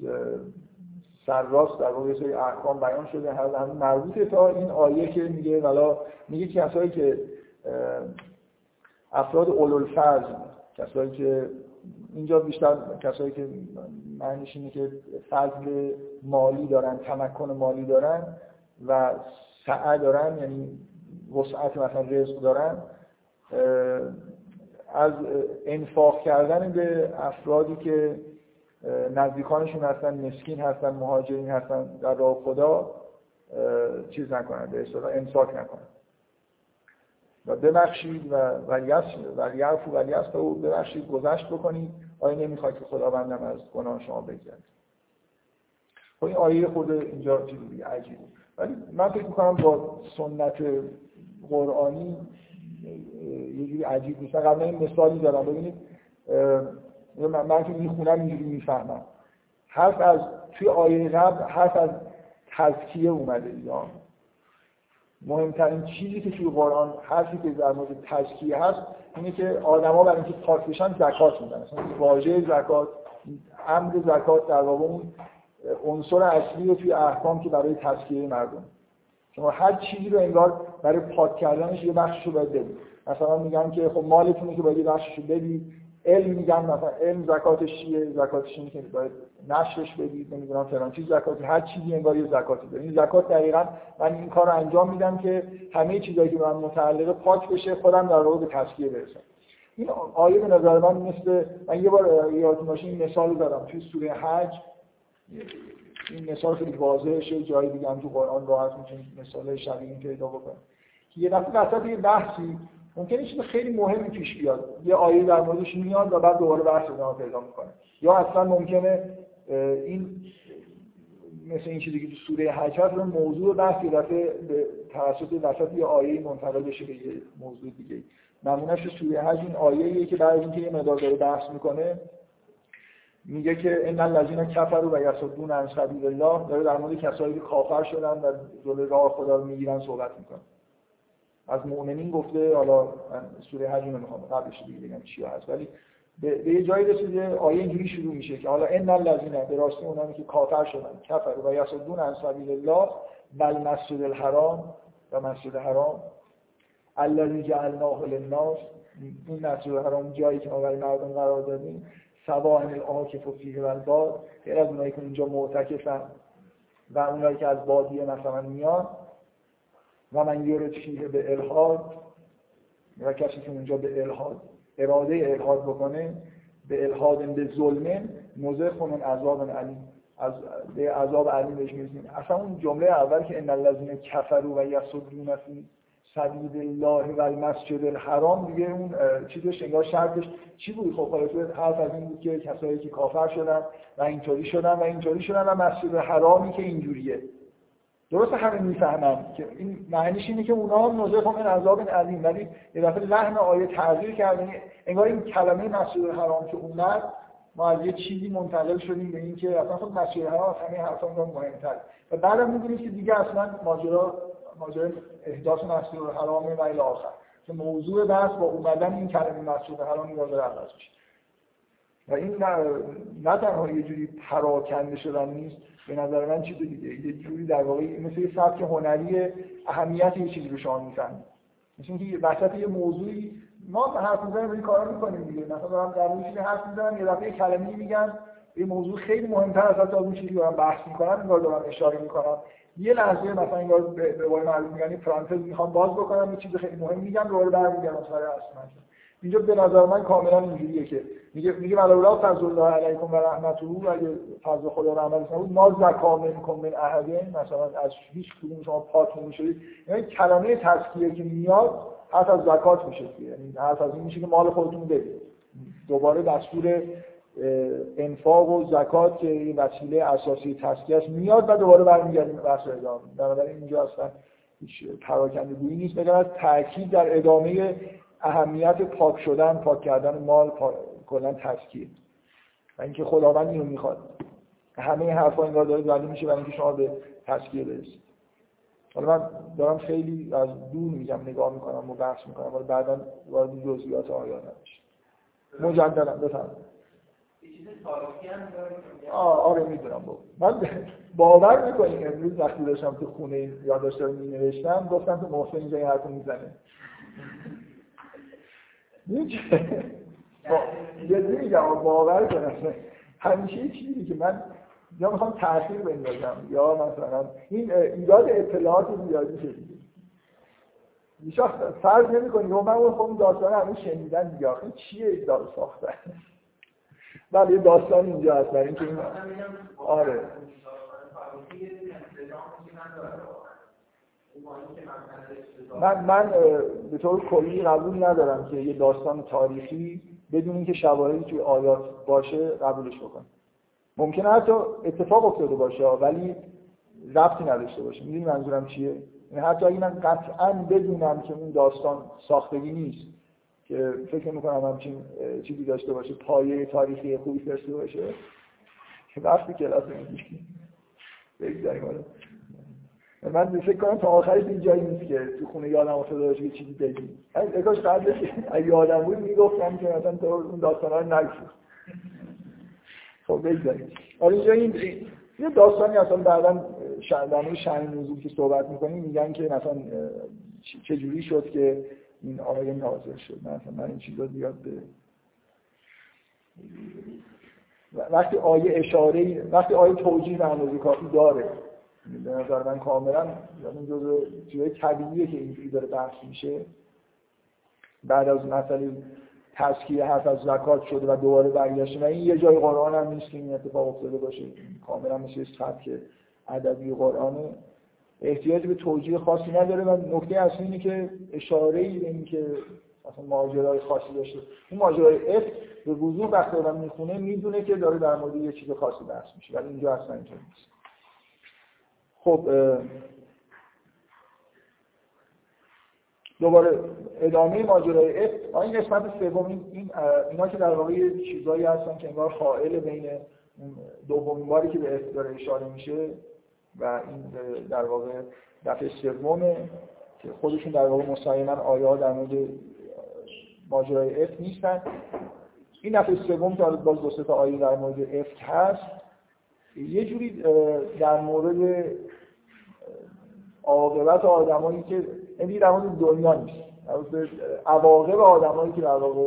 سرراست در واقع سری احکام بیان شده هر همه مربوطه تا این آیه که میگه والا میگه کسایی که افراد اولوالفضل کسایی که اینجا بیشتر کسایی که معنیش اینه که فضل مالی دارن تمکن مالی دارن و سعه دارن یعنی وسعت مثلا رزق دارن از انفاق کردن به افرادی که نزدیکانشون هستن مسکین هستن مهاجرین هستن در راه خدا چیز نکنن به اصطلاح امساک نکنن. و ببخشید و ولیعف و ولیعف و ببخشید گذشت بکنید آیا نمی‌خواد که خداوندم از گناه شما بگذارد خب این آیه خود اینجا چیزی عجیبه. ولی من فکر می‌کنم با سنت قرآنی یه جوری عجیب نیست. قبلا این مثالی دارم. ببینید من, که می‌خونم اینجوری می‌فهمم. حرف از توی آیه قبل حرف از تزکیه اومده یا مهمترین چیزی که توی قرآن حرفی که در مورد تزکیه هست اینه که آدما برای اینکه پاک بشن زکات میدن. مثلا واژه زکات امر زکات در واقع اون عنصر اصلی توی احکام که برای تزکیه مردم. شما هر چیزی رو انگار برای پاک کردنش یه بخشش رو باید بدید مثلا میگن که خب مالتونه که باید یه بخشش رو بدید علم میگن مثلا علم زکاتش چیه؟ زکاتش اینه که باید نشرش بدید نمی‌دونم فلان چیز زکاتی. هر چیزی انگار یه زکاتی داره. این زکات دقیقا من این کار رو انجام میدم که همه چیزایی که من متعلقه پاک بشه خودم در واقع به تزکیه برسم. این آیه به نظر من مثل من یه بار یادتون باشه این مثال دارم توی سوره حج این مثال خیلی واضحه جای دیگه هم تو قرآن راحت می‌تونید مثال شبیه پیدا بکنید که یه دفعه وسط یه بحثی ممکنه چیز خیلی مهمی پیش بیاد. یه آیه در موردش میاد و بعد دوباره بحث ادامه پیدا می‌کنه. یا اصلا ممکنه این مثل این چیزی که تو سوره حج هست موضوع بحث یه دفعه به توسط وسط یه آیه منتقل بشه به یه موضوع دیگه نمونهش سوره حج این آیه که بعد اینکه یه مقدار داره بحث می‌کنه میگه که ان الذين كفروا و یصدون عن سبیل الله داره در مورد کسایی که کافر شدن و جلوی راه خدا رو می‌گیرن صحبت می‌کنه. از مؤمنین گفته حالا من سوره حج نمی‌خوام قبلش دیگه بگم چی هست ولی به, یه جایی رسیده آیه اینجوری شروع میشه که حالا ان الذين به راستی اونانی که کافر شدن کفر و یصدون عن سبیل الله و المسجد الحرام و مسجد حرام. الذی جعلناه للناس این مسجد حرام جایی که ما برای مردم قرار دادیم. سواء العاکف و فیه و الباد غیر از اونایی که اونجا معتکفن و اونایی که از بادیه مثلا میان. و من یورد فیه به الهاد و کسی که اونجا به الهاد اراده الهاد بکنه به الهاد به ظلمه نزخ من عذاب علیم. از به عذاب علیم بهش می‌رسیم. اصلا اون جمله اول که ان الذين كفروا و یصدون فی سبیل الله و المسجد الحرام. دیگه اون چیزش انگار شرطش چی بود؟ خب خلاص حرف از این بود که کسایی که کافر شدن و اینطوری شدن و اینطوری شدن و مسجد حرامی که اینجوریه. درست همه می‌فهمن که این معنیش اینه که اونا هم نزه من عذاب عظیم ولی یه دفعه لحن آیه تغییر کرد. یعنی انگار این کلمه مسجد الحرام که اومد ما از یه چیزی منتقل شدیم به اینکه اصلا خود مسجد الحرام از همه حرفا مهمتر و بعدم می‌دونید که دیگه اصلا ماجرا ماجرا احداث مسجد الحرام و الی آخر. که موضوع بحث با اومدن این کلمه مسجد الحرام وارد عوض میشه. و این نه تنها یه جوری پراکنده شدن نیست به نظر من چیز دیگه. یه جوری در واقع مثل یه سبک هنری اهمیت یه چیزی رو شما می‌فهمید مثل اینکه وسط یه موضوعی ما حرف می‌زنیم این کارا می‌کنیم دیگه. مثلا دارم در مورد حرف می‌زنم یه دفعه کلمه‌ای میگم یه موضوع خیلی مهمتر از حتی اون چیزی دارم بحث می‌کنم انگار دارم اشاره می‌کنم. یه لحظه مثلا انگار به قول معلوم میگن پرانتز می‌خوام باز بکنم یه چیز خیلی مهم میگم دوباره برمیگردم سر اصل. اینجا به نظر من کاملا اینجوریه که میگه میگه ولولا فضل الله علیکم و رحمته و اگه فضل خدا رحمتش نبود ما زکا منکم من احدین مثلا از هیچ کدوم شما پاک نمیشید یعنی کلمه تزکیه که میاد حرف از زکات میشه یعنی حرف از این میشه که مال خودتون بدید. دوباره دستور انفاق و زکات که این وسیله اساسی تزکیه است میاد و دوباره برمیگردیم بحث ادامه بنابراین اینجا اصلا هیچ پراکنده گویی نیست. مگر از تاکید در ادامه اهمیت پاک شدن پاک کردن مال کلا تزکیه. و اینکه خداوند اینو می‌خواد. همه حرفا انگار داره ولی میشه برای اینکه شما به تزکیه برسید. حالا من دارم خیلی از دور میگم نگاه می‌کنم و بحث می‌کنم ولی بعدا وارد جزئیات آیات نمیشه مجددا بفرمایید. آه آره می‌دونم با. من باور می‌کنیم امروز وقتی داشتم تو خونه یادداشت رو می نوشتم گفتم که محسن اینجا این حرفو می‌زنه. یه میگم باور کنم. همیشه یه چیزی که من یا می‌خوام تاثیر بندازم یا مثلا این ایراد اطلاعات زیادی شده. میشه فرض نمی کنی من اون داستان همه شنیدن دیگه. آخه چیه دار ساختن ولی یه داستان اینجا هست برای اینکه این آره. من من به طور کلی قبول ندارم که یه داستان تاریخی بدون اینکه شواهدی توی آیات باشه قبولش بکنم. ممکنه حتی اتفاق افتاده باشه ولی ربطی نداشته باشه. می‌دونی منظورم چیه؟ یعنی حتی اگه من قطعا بدونم که اون داستان ساختگی نیست که فکر می‌کنم همچین چیزی داشته باشه پایه تاریخی خوبی فرسته باشه. که وقتی کلاس بگذاریم من فکر کنم تا آخرش این جایی نیست که تو خونه یادم افتاده باشه یه چیزی بگیم اگه قبلش اگه آدم بود می‌گفتم که مثلا تو اون داستان ها نگفت. خب بگذاریم. حالا اینجا این یه داستانی اصلا بعدا شأن نزول که صحبت می‌کنیم میگن که مثلا چجوری شد که این آیه نازل شد. مثلا من این چیزا زیاد به وقتی آیه اشاره وقتی آیه توجیه به اندازه کافی داره به نظر من کاملا این جزء چیزای طبیعیه که اینجوری داره بحث میشه. بعد از مسئله تسکیه حرف از زکات شده و دوباره برگشته و این یه جای قرآن هم نیست که این اتفاق افتاده باشه. کاملا مثل که ادبی قرآنه. احتیاج به توجیه خاصی نداره و نکته اصلی اینه که اشاره ای به اینکه مثلا ماجرای خاصی داشته این ماجرای اف به وضوح وقتی آدم می‌خونه می‌دونه که داره در مورد یه چیز خاصی بحث میشه ولی اینجا اصلا اینطور نیست. خب دوباره ادامه ماجرای اف این قسمت سوم این اینا که در واقع چیزایی هستن که انگار حائل بین دومین باری که به افک داره اشاره میشه و این در واقع دفعه سومه که خودشون در واقع مستقیما آیات در مورد ماجرای افک نیستن. این دفعه سوم که باز دو تا آیه در مورد افک هست یه جوری در مورد عاقبت آدمایی که یعنی در مورد دنیا نیست عواقب آدمایی که در واقع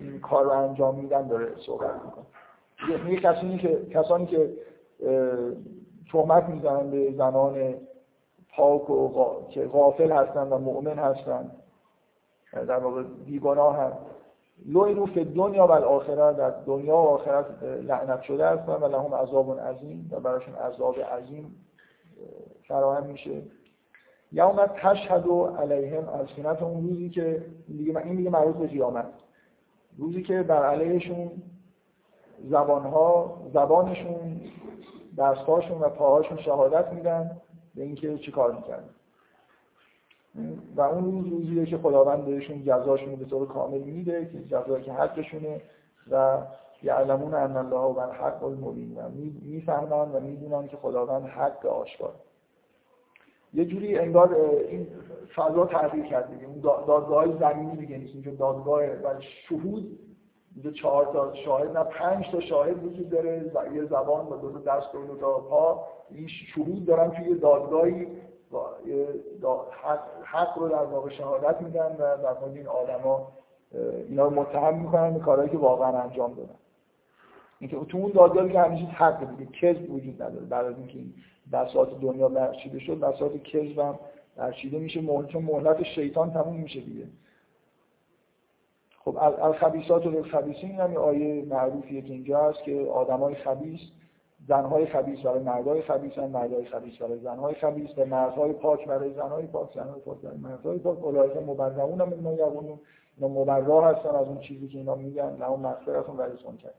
این کار رو انجام میدن داره صحبت می‌کنه. میگه کسانی که کسانی که تهمت می‌زنن به زنان پاک و که غافل هستن و مؤمن هستن. در واقع بیگناه هم لوی فی دنیا و الاخره. در دنیا و آخرت لعنت شده هستن و لهم عذاب عظیم و براشون عذاب عظیم فراهم میشه. یوم تشهد علیهم السنت اون روزی که این دیگه مربوط به قیامت. روزی که بر علیهشون زبانها زبانشون دستهاشون و پاهاشون شهادت میدن به اینکه چی کار می‌کردن. و اون روز روزیه که خداوند بهشون جزاشون به طور کامل میده که جزایی که حقشونه و یعلمون ان الله و حق المبین. و می‌فهمن و می‌دونن که خداوند حق آشکار. یه جوری انگار این فضا تغییر کرد اون دادگاه زمینی دیگه نیست. اینجا دادگاه و شهود اینجا چهار تا شاهد نه پنج تا شاهد وجود داره یه زبان و دو تا دست و دو تا پا. این شهود دارن توی دادگاهی حق, رو در واقع شهادت میدن و در مورد این آدما اینا رو متهم می‌کنن به کارهایی که واقعا انجام دادن. اینکه تو اون دادگاهی که همیشه حق دیگه کذب وجود نداره. بعد از اینکه این بساط دنیا برچیده شد بساط کذب هم برچیده میشه مهلت شیطان تموم میشه دیگه. خب الخبیسات و الخبیسین یعنی آیه معروفیه که اینجا هست که آدمای خبیث زنهای خبیث برای مردهای خبیثن مردهای خبیث برای زنهای خبیث و مردهای پاک برای زنهای پاک زنهای پاک برای مردهای پاک. اولئک مبررون هم اینا یقولون اینا مبرر هستن از اون چیزی که اینا میگن لهم مغفرتون و رزقون کرد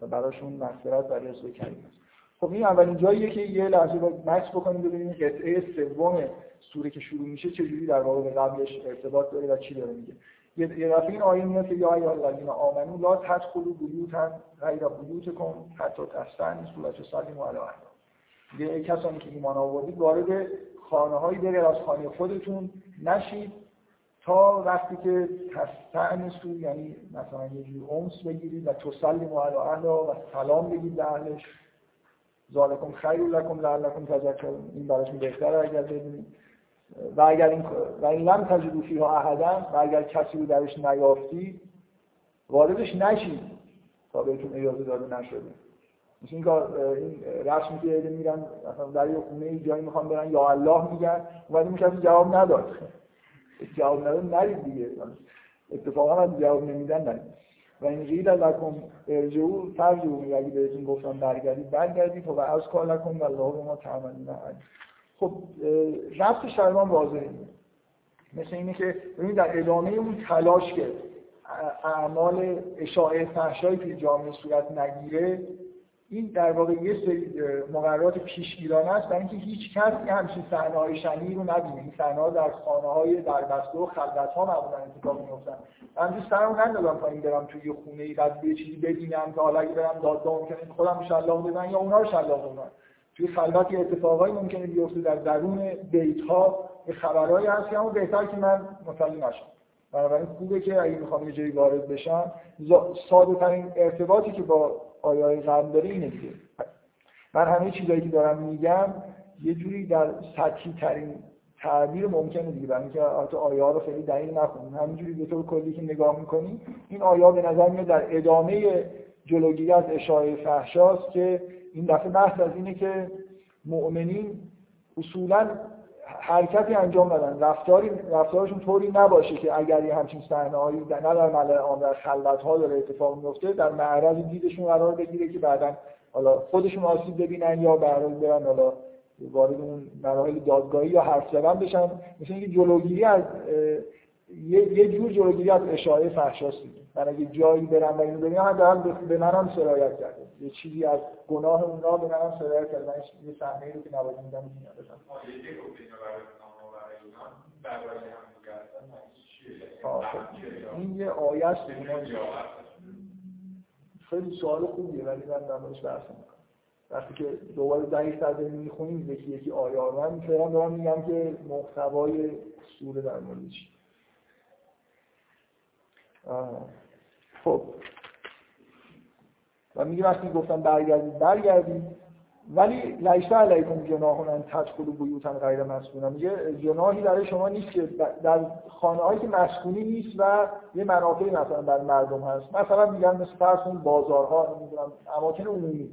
و براشون مغفرت و رزق کریم هست. خب این اولین جاییه که یه لحظه با مکس بکنیم ببینیم قطعه سوم سوره که شروع میشه چجوری در واقع به قبلش ارتباط داره و چی داره میگه. یه دفعه این آیه میاد که یا ایها الذین آمنو لا تدخلوا بیوتا غیر بیوتکم حتی تستأنسوا و تسلیموا علی اهلها یه کسانی که ایمان آوردید وارد خانه هایی بغیر از خانه خودتون نشید تا وقتی که تستأنسوا یعنی مثلا یه جور اونس بگیرید و تسلیموا علی و سلام بگید به اهلش. ذالکم خیر لکم لعلکم تذکرون. این براتون بهتره اگر بدونید. و اگر این و این لم تجدو فیها احدا و اگر کسی رو درش نیافتی واردش نشید تا بهتون اجازه داده نشده. مثل این کار این رسمی که میرن مثلا در یه خونه جایی می‌خوان برن یا الله میگن اومدیم کسی جواب نداد. جواب نداد نرید دیگه. اتفاقا از جواب نمیدن نرید. و این قیل لکم ارجعو فرجعو. اگه بهتون گفتم برگردید برگردید. و از کار لکم و الله ما تعملون خب ربط شرمان واضحه. مثل اینه که ببینید در ادامه اون تلاش که اعمال اشاعه فحشایی توی جامعه صورت نگیره این در واقع یه سری مقررات پیشگیرانه است. برای اینکه هیچ کسی همچین صحنه های شنی رو نبینه. این صحنه در خانه های دربسته و خلوت ها معمولا اتفاق میفتن من دوست دارم نندازم تا این برم توی خونه ای بعد یه چیزی ببینم که حالا اگه برم دادگاه ممکنه خودم شلاق بدن یا اونا رو شلاق بدن توی خلوت اتفاقایی ممکنه بیفته در درون بیت ها به خبرهایی هست که اما بهتر که من مطلع نشم. بنابراین خوبه که اگه می‌خوام یه جایی وارد بشم ساده ترین ارتباطی که با آیای قبل داره اینه دیگه. من همه چیزایی که دارم میگم یه جوری در سطحی ترین تعبیر ممکنه دیگه برای اینکه آیه ها رو خیلی دقیق نخونیم. همینجوری به طور کلی که نگاه می‌کنیم این آیه به نظر میاد در ادامه جلوگیری از اشاعه فحشاست که این دفعه بحث از اینه که مؤمنین اصولا حرکتی انجام بدن رفتاری رفتارشون طوری نباشه که اگر یه همچین صحنه‌ای نه در ملأ عام در خلوت ها داره اتفاق میفته در معرض دیدشون قرار بگیره که بعدا حالا خودشون آسیب ببینن یا برای برن حالا وارد اون مراحل دادگاهی یا حرف زدن بشن. مثل اینکه جلوگیری از یه, جور جلوگیری از اشاعه فحشاست من اگه جایی برم و اینو ببینم حداقل به منم سرایت کرده. یه چیزی از گناه اونا به منم سرایت کرده. من یه صحنه رو که نباید میدم میدم این یه آیه است خیلی سوال خوبیه ولی من در موردش بحث می‌کنم وقتی که دوباره دقیق تر داریم می‌خونیم یکی یکی آیه ها من فعلا دارم میگم که محتوای سوره در مورد چی؟ خب. و میگه وقتی گفتم برگردید برگردید ولی لیس علیکم جناح ان تدخلوا بیوتا غیر مسکونه میگه جناحی برای شما نیست که در خانه هایی که مسکونی نیست و یه منافعی مثلا برای مردم هست. مثلا میگن مثل فرض کنید بازارها نمی‌دونم اماکن عمومی.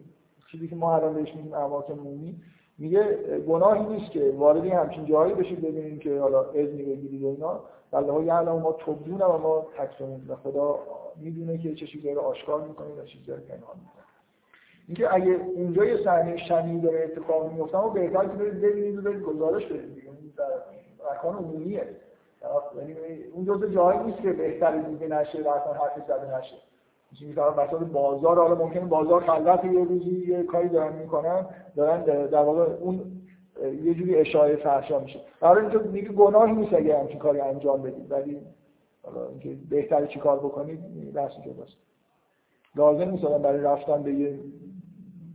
چیزی که ما الان بهش میگیم اماکن عمومی. میگه گناهی نیست که وارد همچین جایی بشید ببینید که حالا اذنی بگیرید و اینا. والله یعلم ما تبدون و ما تکتمون و خدا می‌دونه که چه چیزایی رو آشکار می‌کنید و چیزایی رو پنهان می‌کنید اینکه اگه اونجا یه صحنه شنی داره اتفاق میفته اما بهتر که برید ببینید و برید گزارش بدید دیگه. در مکان عمومیه. یعنی اون جزء جایی نیست که بهتر دیده نشه و اصلا حرفی زده نشه. چیزی که مثلا بازار حالا ممکنه بازار خلوت یه روزی یه کاری دارن می‌کنن دارن در واقع اون یه جوری اشاره فحشا میشه. برای اینکه میگه گناهی نیست اگه همچین کاری انجام بدید ولی حالا اینکه بهتره چیکار بکنید بحث جداست لازم نیست برای رفتن به یه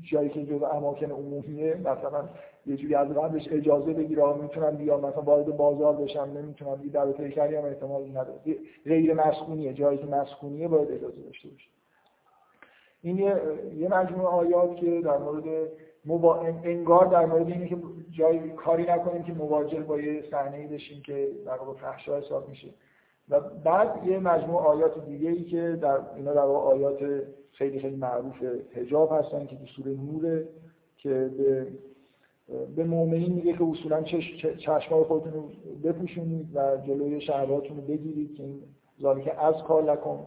جایی که جزء اماکن عمومیه مثلا یه جوری از قبلش اجازه بگیره می‌تونم بیام مثلا وارد بازار بشم نمی‌تونم یه در پیکری هم احتمال نداره. غیر مسکونیه جایی که مسکونیه باید اجازه داشته باشه. این یه, یه مجموعه آیات که در مورد مبا... انگار در مورد اینه که جایی کاری نکنیم که مواجه با یه صحنه بشیم که در واقع فحشا حساب میشه. و بعد یه مجموعه آیات دیگه ای که در اینا در واقع آیات خیلی خیلی معروف حجاب هستن که تو سوره نوره که به به مؤمنین میگه که اصولا چش... چشمای خودتون رو بپوشونید و جلوی شهواتتون رو بگیرید که این که از کار لکن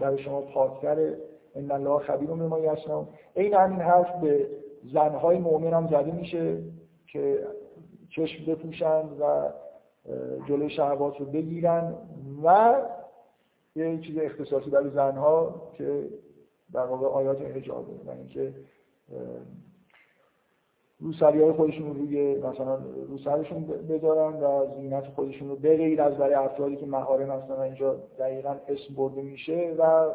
برای شما پاکتره ان الله خبیر بما یصنعون. این همین حرف به زنهای مؤمن هم زده میشه که چشم بپوشن و جلوی شهوات رو بگیرن و یه چیز اختصاصی برای زنها که در واقع آیات حجابه و اینکه روسری های خودشون رو روی مثلا روسرشون بذارن و زینت خودشون رو بغیر از برای افرادی که مهارم هستن اینجا دقیقا اسم برده میشه و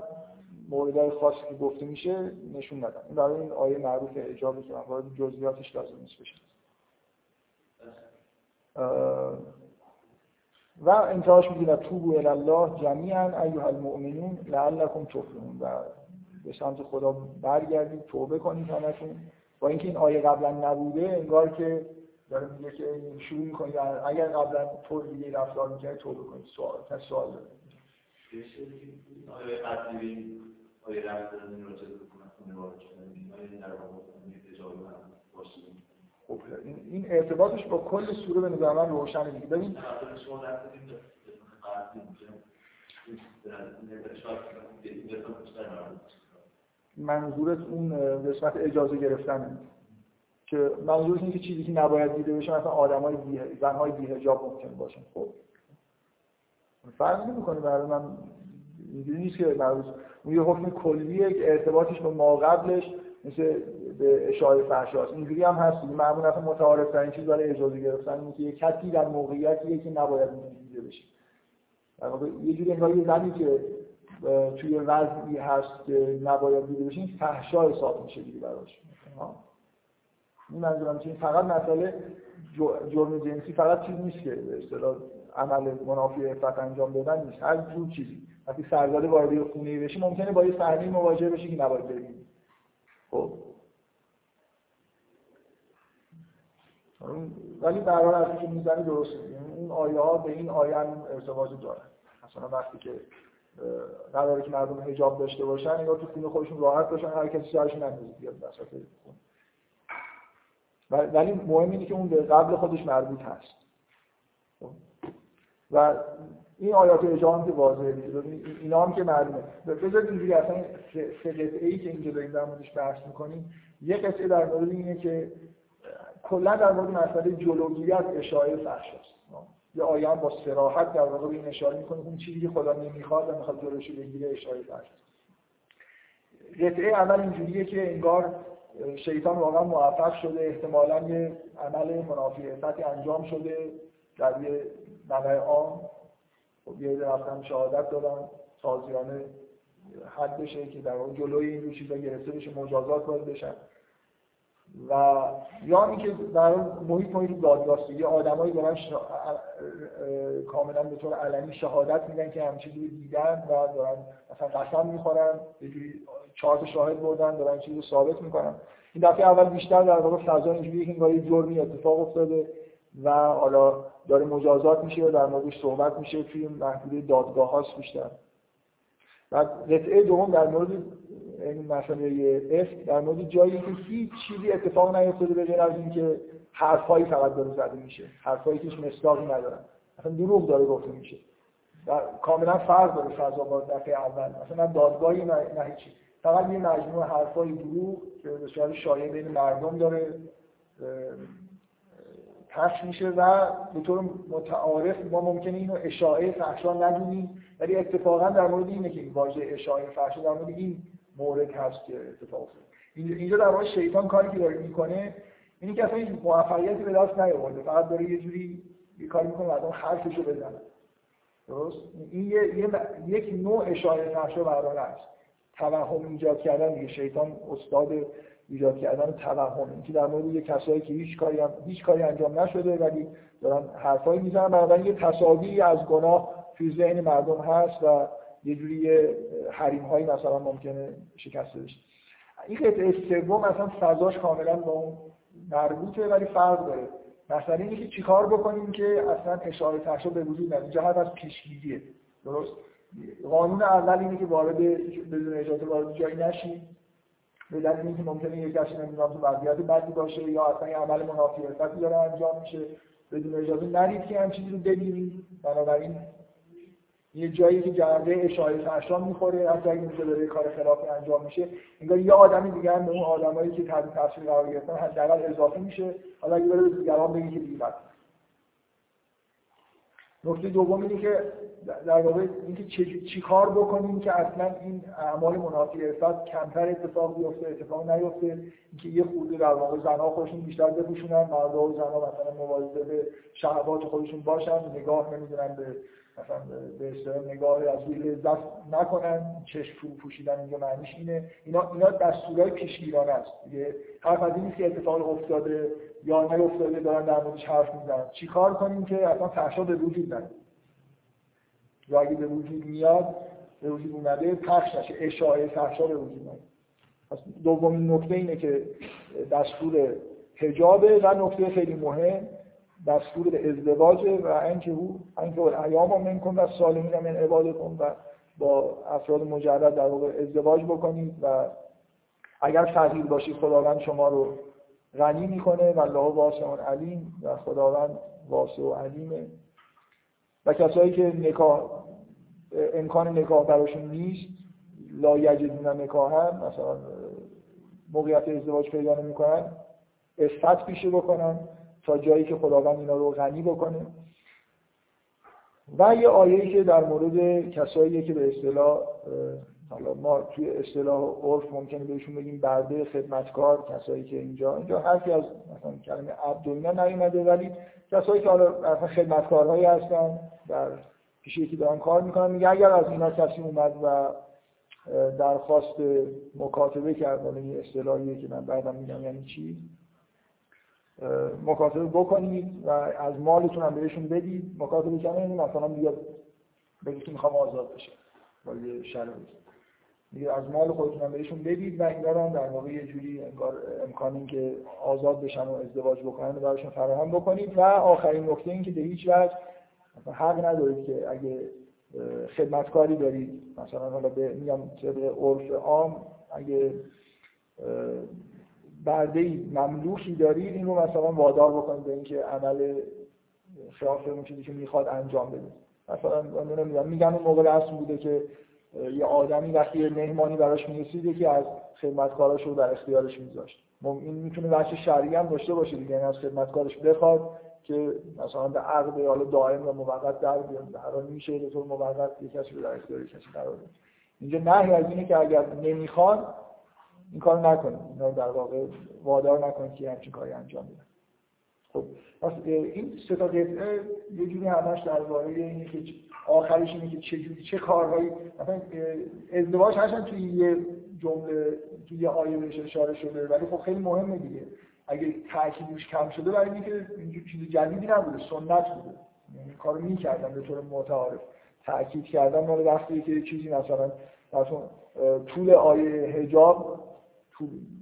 موردهای خاصی که گفته میشه نشون ندن. این برای این آیه معروف اجابه که من وارد جزئیاتش لازم نیست بشه. و انتهاش میگه توبو الله جمیعا ایها المؤمنون لعلکم تفلحون. و به سمت خدا برگردید توبه کنید همتون. با اینکه این آیه قبلا نبوده انگار که داره میگه که شروع می‌کنید اگر قبلا طور دیگه رفتار می‌کنید توبه کنید. سوال سوال داره. آیه قبلی آیه رفتار خب این ارتباطش با کل سوره به نظر من روشنه دیگه ببین منظورت اون قسمت اجازه گرفتن که منظورت اینه که چیزی که نباید دیده بشه مثلا آدمای بی زنهای بی‌حجاب ممکن باشن خب فرق نمی‌کنه برای من اینجوری نیست که یه حکم کلیه که ارتباطش با ما قبلش مثل به اشاره فحشاست اینجوری هم هست معمولا متعارف ترین چیز برای اجازه گرفتن اینه که یه کسی در موقعیتیه که نباید دیده بشه. در واقع یه جوری انگار یه زنی که توی وضعی هست که نباید دیده بشه این فحشا حساب میشه دیگه براش. این منظورم که فقط مسئله جرم جنسی فقط چیز نیست که به اصطلاح عمل منافی عفت انجام دادن نیست. هر جور چیزی. وقتی سرزاده وارد خونه بشه ممکنه با یه صحنه مواجه بشه که نباید ببینید خب. ولی هر حال که می‌زنی درسته. اون آیه ها به این آیه هم ارتباط دارن. مثلا وقتی که قراره که مردم حجاب داشته باشن انگار تو خونه خودشون راحت باشن هر کسی سرشون نمیزه بیاد وسط ولی مهم اینه که اون به قبل خودش مربوط هست. خب. و این آیات اجام که واضحه اینا هم که معلومه. بذارید اینجوری اصلا سه ای که اینجا داریم در موردش بحث می‌کنیم یه قصه در مورد اینه که کلا در مورد مسئله جلوگیری از اشاعه فحش است. یه آیه با صراحت در واقع این اشاره می‌کنه اون چیزی که خدا نمی‌خواد و می‌خواد جلوشو بگیره اشاره فحش قطعه اول اینجوریه که انگار شیطان واقعا موفق شده احتمالا یه عمل منافی انجام شده در یه نمای عام. خب یه رفتن شهادت دادن تازیانه حد بشه که در واقع جلوی این چیزا گرفته بشه مجازات باید بشن. و یا اینکه در محیط محیط دادگاهی یه آدمایی دارن شا... کاملا به طور علنی شهادت میدن که همین چیزی رو دیدن و دارن مثلا قسم می‌خورن یه جوری چهار شاهد بردن دارن چیزی ثابت می‌کنن. این دفعه اول بیشتر در واقع فضا اینجوریه که انگار جرمی اتفاق افتاده. و حالا داره مجازات میشه و در موردش صحبت میشه توی محدوده دادگاه هاست بیشتر. بعد قطعه دوم در مورد این مسئله اف در مورد جایی که هیچ چیزی اتفاق نیفتاده به غیر از اینکه حرفایی فقط داره زده میشه. حرفایی که هیچ مصداقی ندارن. اصلا دروغ داره گفته میشه. و کاملا فرق داره فضا با دفعه اول. دادگاهی نه, نه هیچی. فقط یه مجموعه حرفای دروغ که به صورت شایع بین مردم داره پخش میشه و به طور متعارف ما ممکنه اینو اشاعه فحشا ندونیم ولی اتفاقا در مورد اینه که این واژه اشاعه فحشا در مورد این مورد هست که اتفاق افتاد اینجا در مورد شیطان کاری که داره می‌کنه اینی که اصلا موفقیتی به دست نیاورده. فقط داره یه جوری یه کاری می‌کنه مردم حرفشو بزنن درست؟ این یه, یه یک نوع اشاعه فحشا برای است توهم ایجاد کردن دیگه. شیطان استاد ایجاد کردن توهم. اینکه در مورد یه کسایی که هیچ کاری هم هیچ کاری انجام نشده ولی دارن حرفایی می‌زنن بنابراین یه تصاویری از گناه توی ذهن مردم هست و یه جوری حریم هایی مثلا ممکنه شکسته بشه. این قطعه سوم مثلا فضاش کاملا با اون مربوطه ولی فرق داره. مثلا اینه که چیکار بکنیم که اصلا اشاره تحشا به وجود نیاد اینجا از پیشگیریه. درست؟ قانون اول اینه که وارد بدون اجازه وارد جایی نشید به دلیل اینکه ممکنه یک کسی نمی‌دونم تو وضعیت بدی باشه یا اصلا یه عمل منافی داره انجام میشه بدون اجازه نرید که هم چیزی رو ببینید. بنابراین یه جایی که جنبه اشاره فرشان می‌خوره حتی اگه اینجا داره کار خلافی انجام میشه انگار یه آدمی دیگه هم به اون آدمایی که تحت تاثیر قرار گرفتن حداقل اضافه میشه. حالا اگه بره به دیگران بگه که دیگه نکته دوم اینه که در واقع اینکه چی کار بکنیم که اصلا این اعمال منافی ارفت کمتر اتفاق بیفته اتفاق نیفته. اینکه یه خورده در واقع زنها خودشون بیشتر بپوشونن مردا و زنها مثلا مواظب به شهوات خودشون باشن نگاه نمی‌دونن به مثلا به اصطلاح نگاه از روی لذت نکنن چشم فرو پوشیدن اینجا معنیش اینه. اینا اینا دستورای پیشگیرانه است. دیگه حرف از این که اتفاق افتاده یا نیفتاده دارن در موردش حرف می‌زنن. چیکار کنیم که اصلا فحشا به وجود نیاد یا اگه به وجود میاد به وجود اومده پخش نشه. اشاعه فحشا به وجود نیاد پس دومین نکته اینه که دستور حجابه و نکته خیلی مهم. دستور به ازدواج و اینکه او اینکه ایام منکن و سالمین من عبادتون و با افراد مجرد در واقع ازدواج بکنید و اگر فقیر باشید خداوند شما رو غنی می‌کنه و الله واسع علیم و خداوند واسع و علیمه. و کسایی که نکاح امکان نکاح براشون نیست لا یجدون نکاح هم مثلا موقعیت ازدواج پیدا نمی‌کنن افت پیشه بکنن. تا جایی که خداوند اینا رو غنی بکنه. و یه آیه‌ای که در مورد کسایی که به اصطلاح حالا ما توی اصطلاح عرف ممکنه بهشون بگیم برده خدمتکار کسایی که اینجا اینجا حرفی از مثلا کلمه عبد اینا نیومده ولی کسایی که حالا خدمتکارهایی هستن در پیش یکی دارن کار می‌کنن میگه اگر از اینا کسی اومد و درخواست مکاتبه کرد حالا این اصطلاحیه که من بعدم میگم یعنی چی مکاتبه بکنید و از مالتون هم بهشون بدید. مکاتبه کنید یعنی مثلا بیاد بگید می‌خوام آزاد با یه شرایط میگه از مال خودتون هم بهشون بدید و اینا رو هم در واقع یه جوری انگار امکانی که آزاد بشن و ازدواج بکنن و براشون فراهم بکنید. و آخرین نکته این که به هیچ وجه حق ندارید که اگه خدمتکاری دارید. مثلا حالا به میگم طبق عرف عام اگه برده مملوکی دارید این رو مثلا وادار بکنید به اینکه عمل خلاف اون چیزی که می‌خواد انجام بده مثلا نمی‌دونم میگم اون موقع اصل بوده که یه آدمی وقتی یه مهمانی براش می‌رسید که از خدمتکاراش رو در اختیارش میذاشت. این می‌تونه بچه شرعی هم داشته باشه دیگه یعنی از خدمتکارش بخواد که مثلا به عقد حالا دائم و موقت در بیاد هر میشه به طور موقت یه کسی رو در اختیار کسی قرار اینجا نهی از اینه که اگر نمی‌خواد این کار نکنید اینا در واقع وادار نکنید که همچین کاری انجام بدن. خب پس این سه تا قطعه یه جوری همش درباره اینه که آخرش اینه که چه جوری چه کارهایی مثلا ازدواج هستن توی یه جمله توی یه آیه بهش اشاره شده ولی خب خیلی مهمه دیگه. اگه تاکیدش کم شده برای اینکه اینجور چیز جدیدی نبوده سنت بوده. یعنی کارو می‌کردن به طور متعارف. تاکید کردن مال وقتی که چیزی مثلا طول آیه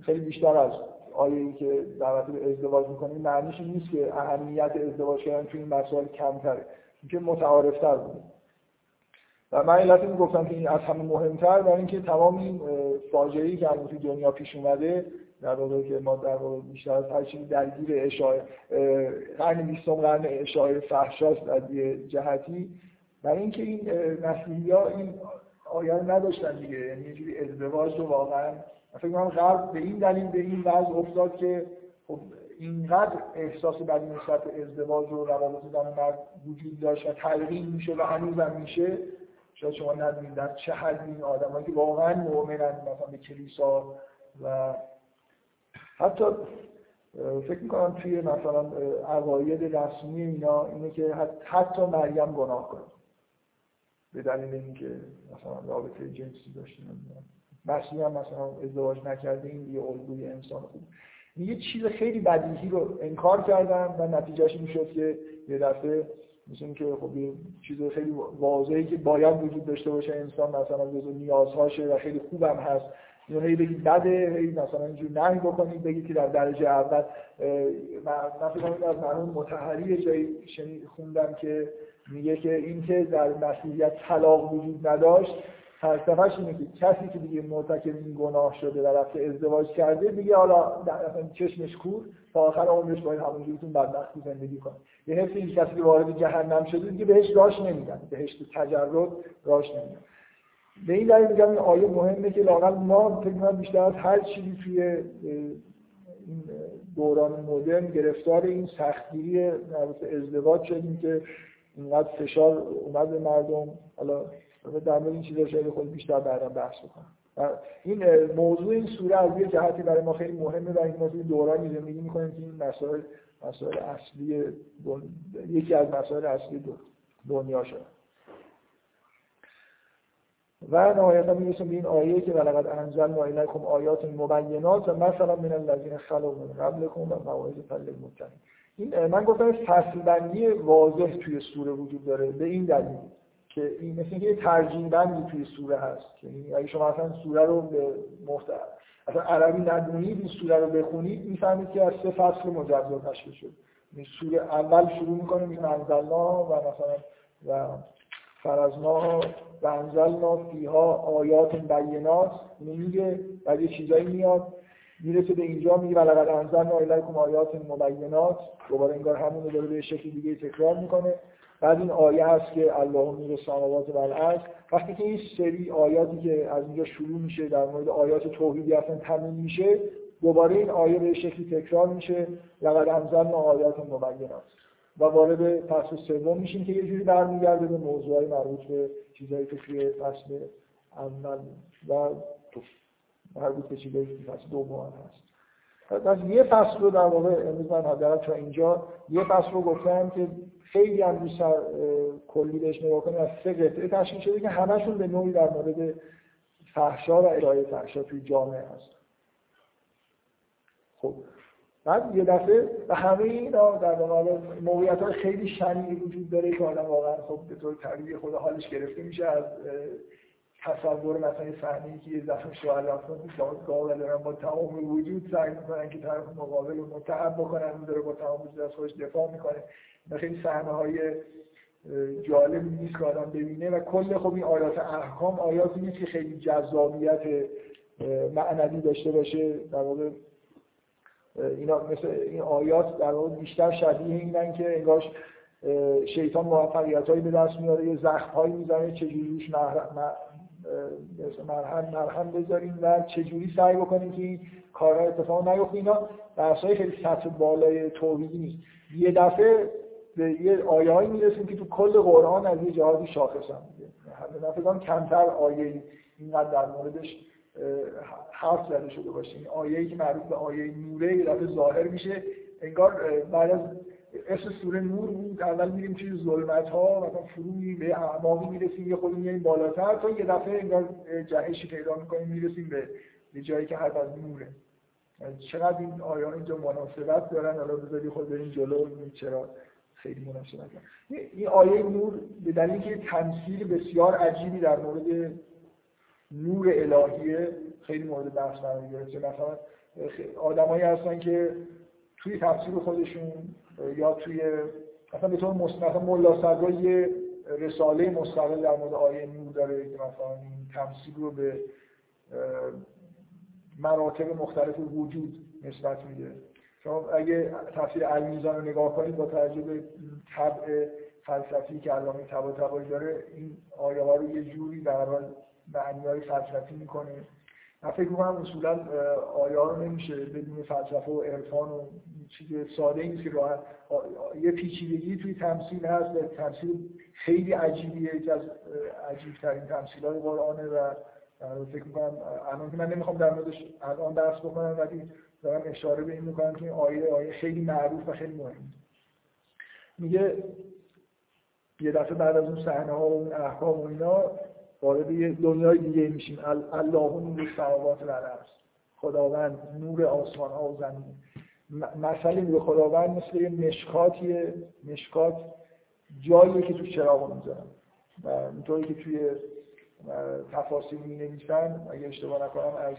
خیلی بیشتر از آیه ای که دعوت به ازدواج می‌کنه معنیش نیست که اهمیت ازدواج کردن توی این مسائل کمتره اینکه متعارفتر بود و من علت این گفتم که این از همه مهمتر برای اینکه تمام این فاجعه‌ای که الان دنیا پیش اومده در واقع که ما در واقع بیشتر از هر چیزی درگیر اشاعه قرن بیستم قرن اشاعه فحشاست از یه جهتی. برای اینکه این مسیحی ها این آیه نداشتن دیگه یعنی یه جوری ازدواج رو واقعا فکر کنم غرب به این دلیل به این وضع افتاد که خب اینقدر احساس بدی نسبت ازدواج و روابط زن و مرد وجود داشت و تلقین میشه و هنوزم میشه شاید شما ندونید در چه حد این آدمایی که واقعا مؤمنن مثلا به کلیسا و حتی فکر می‌کنم توی مثلا عقاید رسمی اینا اینه که حتی مریم گناه کنه. به دلیل اینکه مثلا رابطه جنسی داشته مسیح هم مثلا ازدواج نکرده این یه الگوی انسان خوب. یه چیز خیلی بدیهی رو انکار کردن و نتیجهش می‌شد که یه دفعه مثل که خب یه چیز خیلی واضحی که باید وجود داشته باشه انسان مثلا جزو نیازهاشه و خیلی خوبم هست. اینو هی بگید بده هی مثلا اینجور نهی بکنید بگید که در درجه اول من فکر از مرحوم متحری جایی خوندم که میگه که اینکه در مسیحیت طلاق وجود نداشت فلسفهش اینه که کسی که دیگه مرتکب این گناه شده و رفته ازدواج کرده دیگه حالا چشمش کور تا آخر عمرش باید همونجوریتون بدبختی زندگی کنه. یه حس این کسی که وارد جهنم شده دیگه بهش راش نمیدن بهش تجرد راش نمیدن. به این دلیل میگم این آیه مهمه که لاقل ما فکر بیشتر از هر چیزی توی این دوران مدرن گرفتار این سختگیری ازدواج شدیم که اینقدر فشار اومد به مردم. حالا در مورد این چیزا شاید خود بیشتر بعدا بحث بکنم این موضوع این سوره از یه جهتی برای ما خیلی مهمه و این توی دورانی زندگی می‌کنیم که این مسائل مسائل اصلی یکی از مسائل اصلی دنیا شده. و نهایتا می‌رسیم به این آیه که ولقد انزلنا الیکم آیات مبینات و مثلا من الذین خلو من قبلکم و مواعظ للمتقین این من گفتم فصل بندی واضح توی سوره وجود داره به این دلیل. که این مثل یه ترجیم بندی توی سوره هست. که اگه شما اصلا سوره رو به محت... اصلا عربی ندونید این سوره رو بخونید می‌فهمید که از سه فصل مجزا تشکیل شد این سوره اول شروع می‌کنه این انزلنا و مثلا و فرزنا و انزلنا فیها آیات بینات. اینو میگه بعد یه چیزایی میاد می‌رسه به اینجا میگه ولقد انزلنا الیکم آیات مبینات. دوباره انگار همون رو داره به شکل دیگه تکرار می‌کنه. بعد این آیه هست که الله نور سماوات و الارض وقتی که این سری آیاتی که از اینجا شروع میشه در مورد آیات توحیدی اصلا تموم میشه دوباره این آیه به شکلی تکرار میشه لقد انزلنا آیات مبینات. و وارد فصل سوم میشیم که یه جوری برمیگرده به موضوعی مربوط به چیزایی که توی فصل اول و مربوط به چیزایی که فصل دوم هست. پس یه فصل رو در واقع امروز من حداقل تا اینجا یه فصل رو گفتم که خیلی هم بیشتر کلی بهش نگاه کنیم از سه قطعه تشکیل شده که همشون به نوعی در مورد فحشا و ارائه فحشا توی جامعه هست. خب بعد یه دفعه و همه اینا در واقع موقعیت های خیلی شنی وجود داره که آدم واقعا خب به طور طبیعی خود حالش گرفته میشه از تصور مثلا صحنه که یه دفعه شوهر رفتن گاوه دارن با تمام وجود سعی می‌کنن که طرف مقابل رو متعب بکنن اون داره با تمام وجود از خودش دفاع می‌کنه. خیلی صحنه های جالب نیست که آدم ببینه و کل خب این آیات احکام آیاتی نیست که خیلی جذابیت معنوی داشته باشه. در واقع اینا مثل این آیات در واقع بیشتر شبیه اینن که انگار شیطان موفقیت هایی به دست میاره یه زخم هایی می‌زنه چجوری روش مرهم مرهم بذاریم و چجوری سعی بکنیم که این کارها اتفاق نیفته. اینا بحثای خیلی سطح بالای توحیدی نیست. یه دفعه به یه آیه می‌رسیم که تو کل قرآن از یه جهازی شاخص هم دیگه کمتر آیه اینقدر در موردش حرف زده شده باشه. این آیه‌ای که معروف به آیه نوره یه دفعه ظاهر میشه انگار بعد از اسم سوره نور بود اول میریم توی ظلمت ها و فرو به اعماقی می‌رسیم یه خود میریم بالاتر تا یه دفعه انگار جهشی پیدا می‌کنیم می‌رسیم به یه جایی که هر از نوره. چقدر این آیه اینجا مناسبت دارن؟ حالا بذاری خود بریم جلو چرا. خیلی مناسبت این آیه نور به دلیل که تمثیل بسیار عجیبی در مورد نور الهیه خیلی مورد بحث قرار گرفته. مثلا آدمایی هستن که توی تفسیر خودشون یا توی مثلا به طور مثلا ملا یه رساله مستقل در مورد آیه نور داره که مثلا این تمثیل رو به مراتب مختلف وجود نسبت میده. شما اگه تفسیر المیزان رو نگاه کنید با توجه به طبع فلسفی که علامه طباطبایی داره این آیه ها رو یه جوری در حال معنی های فلسفی می‌کنه. من فکر می‌کنم اصولا آیه ها رو نمیشه بدون فلسفه و عرفان و چیز ساده نیست که راه یه پیچیدگی توی تمثیل هست و تمثیل خیلی عجیبیه یکی از عجیب ترین تمثیل های قرآنه و فکر می‌کنم الان که من نمی‌خوام در موردش الان درس بکنم ولی دارم اشاره به این می‌کنم که این آیه آیه خیلی معروف و خیلی مهم. میگه یه دفعه بعد از اون صحنه ها و اون احکام و اینا وارد یه دنیای دیگه میشیم. الله نور سماوات و الارض. خداوند نور آسمان ها و زمین. مثلی به خداوند مثل یه مشکاتیه. مشکات جاییه که تو چراغ می‌ذارن. و اینطوری که توی تفاصیل می نویسن اگه اشتباه نکنم از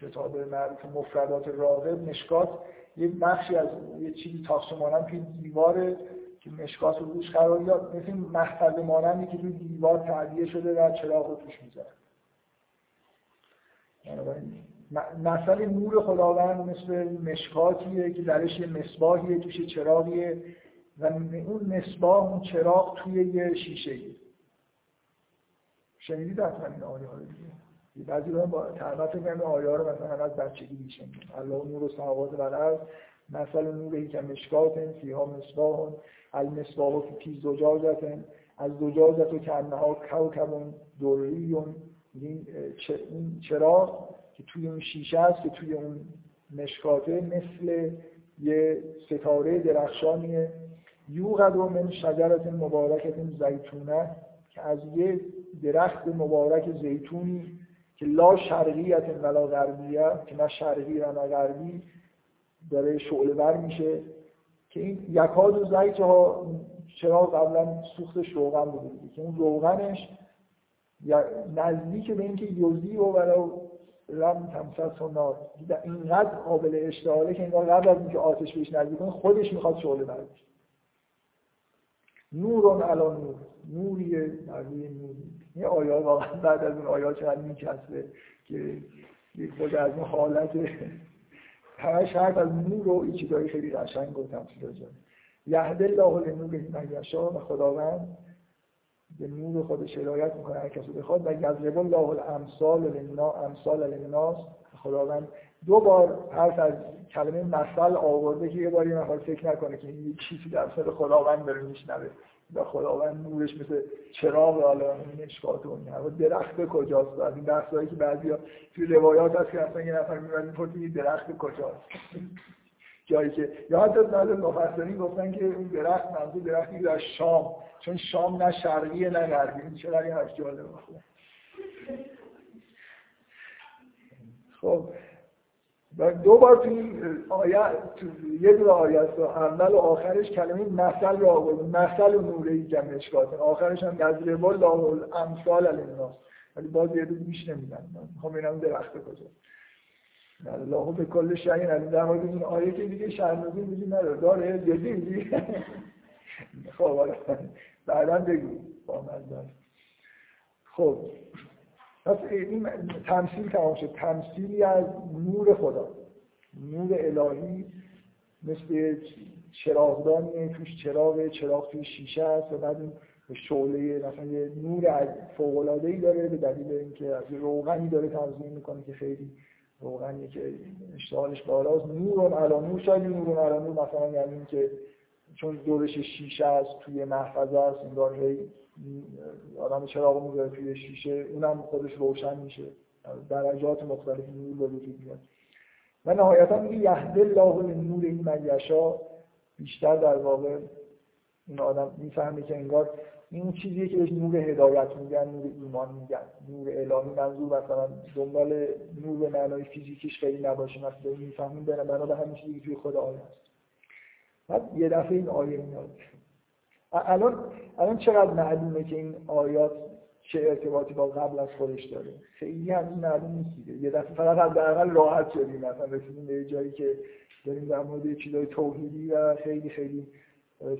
کتاب معروف مفردات راغب مشکات یه بخشی از یه چیزی تاخت توی دیواره که مشکات رو روش قرار داد مثل این محفظه مانندی که روی دیوار تعدیه شده و چراغ رو توش می‌ذاره. مثل نور خداوند مثل مشکاتیه که درش یه مصباحیه توش چراغیه و اون مصباح اون چراغ توی یه شیشه شنیدید حتما این آیه ها دیگه؟ بعضی با تعریف کنم آیه ها رو مثلا از بچگی میشنید الله نور و سماوات و الارض مثل نوری که مشکات فیها مصباح المصباح فی زجاجت از زجاجت و کنها کوکب دریون. این چراغ که توی اون شیشه است که توی اون مشکاته مثل یه ستاره درخشانیه. یوقد و من شجرت مبارکت زیتونه که از یه درخت مبارک زیتونی که لا شرقیت ولا غربیه که نه شرقی و نه غربی داره شعله بر میشه. که این یکاد و زیت ها چرا قبلا سوخت شوغن بوده که اون روغنش نزدیک به اینکه یوزی و ولو لم تمسس و نار اینقدر قابل اشتعاله که انگار قبل از اینکه آتش بهش نزدیک کنه خودش می‌خواد شعله بر نورون علا نور. نوریه نوری. این آیات واقعا بعد از اون آیات چقدر میکسبه که خود از اون حالت همش حرف از نور و چیزایی خیلی قشنگ و تمثیل جا یهد الله لنور من یشا و خداوند به نور خود شرایت می‌کنه هر کسی بخواد. و یضرب الله الامثال للناس امثال للناس خداوند دو بار حرف از کلمه مثل آورده که یه باری نفر فکر نکنه که این چیزی در سر خداوند داره میشنوه و خداوند نورش مثل چراغ حالا این اشکات و این درخت کجاست؟ از این بحثایی که بعضیا توی روایات هست که اصلا یه نفر میاد می‌پرسه درخت کجاست؟ جایی که یا حتی بعضی مفسرین گفتن که اون درخت منظور درختی در شام چون شام نه شرقیه نه غربی. چقدر این حرف جالبه. خب. و دو بار تو این آیت تو یه دور آیت اول و آخرش کلمه مثل رو آورد مثل و نوره ای مشکات آخرش هم یضرب الله امثال للناس ولی باز یه دور میش نمیدن می‌خوام ببینم درخت کجا. الله به کل شیء علیم. در مورد این آیه که دیگه شرمزی میگی نداره. داره جدی خب بعدا بگو. با خب. پس این تمثیل تمام شد تمثیلی از نور خدا. نور الهی مثل چراغدانی توش چراغ چراغ توی شیشه است و بعد این شعله مثلا یه نور فوق العاده داره به دلیل اینکه از روغنی داره تنظیم می‌کنه که خیلی روغنی که اشتغالش بالاست. نور علی نور شاید نور علی نور مثلا یعنی اینکه چون دورش شیشه است توی محفظه است انگار هی آدم چراغ می‌ذاره توی شیشه اونم خودش روشن میشه. درجات مختلف نور به وجود میاد. و نهایتا میگه یهد الله نور این من بیشتر در واقع این آدم می‌فهمه که انگار این چیزیه که بهش نور هدایت میگن نور ایمان میگن. نور الهی منظور مثلا دنبال نور به معنای فیزیکیش خیلی نباشه. مثلا می‌فهمیم بنا به همین چیزی که توی خود آیه است بعد یه دفعه این آیه میاد. الان الان چقدر معلومه که این آیات چه ارتباطی با قبل از خودش داره؟ خیلی هم معلوم نیست یه دفعه فقط حداقل راحت شدیم مثلا رسیدیم به جایی که داریم در مورد چیزای توحیدی و خیلی خیلی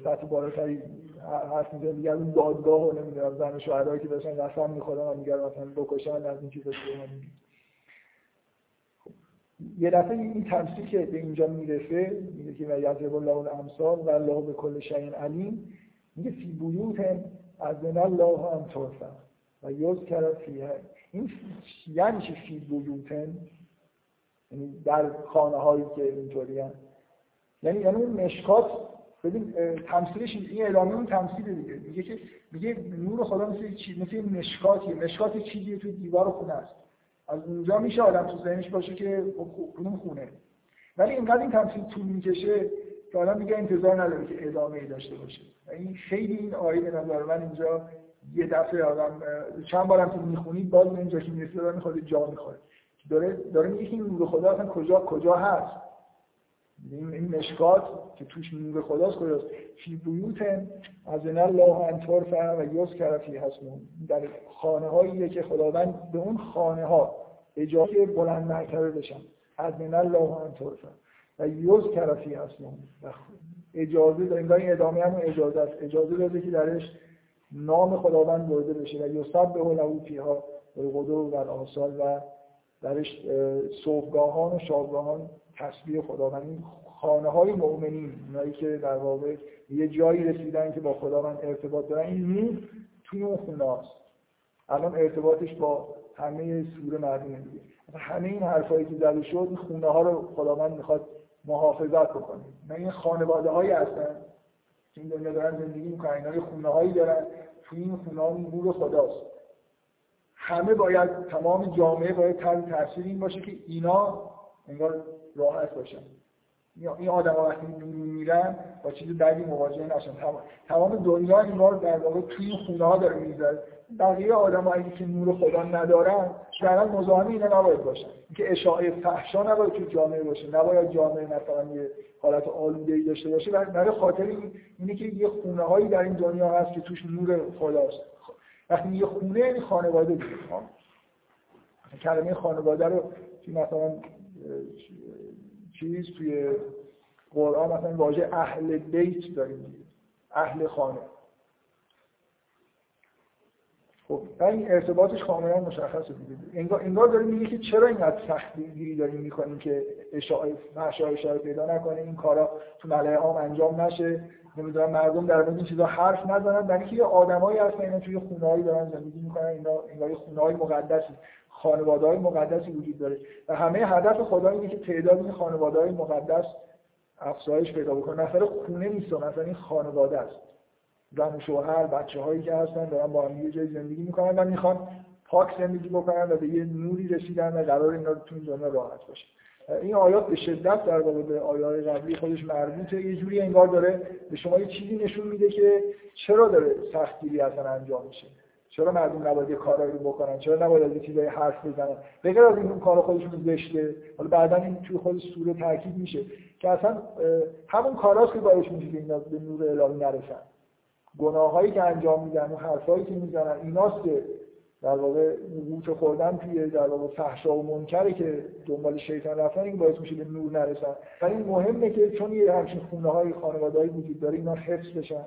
سطح بالاتری حرف می‌زنیم. دیگه اون دادگاه و نمی‌دونم زن شهرهایی که داشتن قسم می‌خورن و میگن مثلا بکشن از این چیزا خب، یه دفعه این تمثیل که به اینجا می‌رسه میگه که یضرب الله الامثال و الله به کل شیء علیم میگه فی بیوت از الله هم ترفع و یذکر فیها. این یعنی چی فی بیوتن یعنی در خانه هایی که اینطوری هم. یعنی یعنی اون مشکات ببین تمثیلش این اعلامی اون تمثیل دیگه. میگه که میگه نور خدا مثل چی مثل مشکاتی مشکات چیزی توی دیوار خونه است. از اونجا میشه آدم تو ذهنش باشه که کدوم خونه. ولی اینقدر این تمثیل طول می‌کشه که آدم میگه انتظار نداره که ادامه ای داشته باشه. این خیلی این آیه به نظر من اینجا یه دفعه آدم چند بارم که می‌خونید باز اینجا که می‌رسه داره می‌خواد جا می‌خوره. داره داره میگه این نور خدا اصلا کجا کجا هست؟ این این مشکات که توش نور خداست کجاست؟ فی بیوت از الله ان ترفع و یذکر فی اسمه در خانه هایی که خداوند به اون خانه ها اجازه بلند مرتبه بشن. از الله ان ترفع و یذکر فی اسمه اجازه داره این ادامه هم اجازه است. اجازه داده که درش نام خداوند برده بشه. و یصب به له فیها الغدو و آسال و درش صوفگاهان و شابگاهان تسبیح خداوند. خانه های مؤمنین اونایی که در واقع یه جایی رسیدن که با خداوند ارتباط دارن این نور توی اون خونه هست. الان ارتباطش با همه سور مردم دیگه. همه این حرفایی که زده شد خونه ها رو خداوند می‌خواد محافظت بکنه نه این خانواده هایی هستن که این دنیا دارن زندگی می‌کنن اینا خونه هایی دارن. توی این خونه ها نور خداست همه باید تمام جامعه باید تاثیر این باشه که اینا انگار راحت باشن. این آدم ها وقتی بیرون میرن با چیز بدی مواجه نشن. تمام دنیا این بار در واقع توی این خونه ها داره میگذره. بقیه آدم که نور خدا ندارن در مزاحم اینا نباید باشن. که اشاعه فحشا نباید توی جامعه باشه. نباید جامعه مثلا یه حالت آلوده ای داشته باشه. برای خاطر اینه که یه خونه هایی در این دنیا هست که توش نور خداست. وقتی یه خونه یعنی خانواده دیگه کلمه خانواده رو که مثلا چیز توی قرآن مثلا واژه اهل بیت داریم اهل خانه. خب این ارتباطش کاملا مشخصه دیگه. انگار انگار داره میگه که چرا اینقدر سختی گیری داریم می‌کنیم که اشاعه اشاره پیدا نکنه این کارا تو ملأ عام انجام نشه. نمی‌دونم مردم در مورد این چیزا حرف نزنن. برای اینکه یه آدمایی هستن اینا توی خونه‌ای دارن زندگی می‌کنن اینا انگار خونه‌های مقدسی خانواده های مقدسی وجود داره. و همه هدف خدا اینه که تعداد این خانواده های مقدس افزایش پیدا بکنه. مثلا خونه نیست مثلا این خانواده است. زن و شوهر بچه هایی که هستن دارن با هم یه جای زندگی می‌کنن و می‌خوان پاک زندگی بکنن و به یه نوری رسیدن و قرار اینا تو این دنیا راحت باشه. این آیات به شدت در واقع به آیات قبلی خودش مربوطه. یه جوری انگار داره به شما یه چیزی نشون میده که چرا داره سختگیری اصلا انجام میشه. چرا مردم نباید کارایی رو بکنن؟ چرا نباید از چیزای حرف بزنن؟ بغیر از این کار خودشون زشته حالا بعدا این توی خود سوره تاکید میشه که اصلا همون کاراست که باعث میشه که اینا به نور الهی نرسن. گناهایی که انجام میدن و حرفایی که می‌زنن ایناست که در واقع قوت خوردن توی در واقع فحشا و منکره که دنبال شیطان رفتن این باعث میشه به نور نرسن. ولی این مهمه که چون یه همچین خونه های خانواده‌ای وجود داره اینا حفظ بشن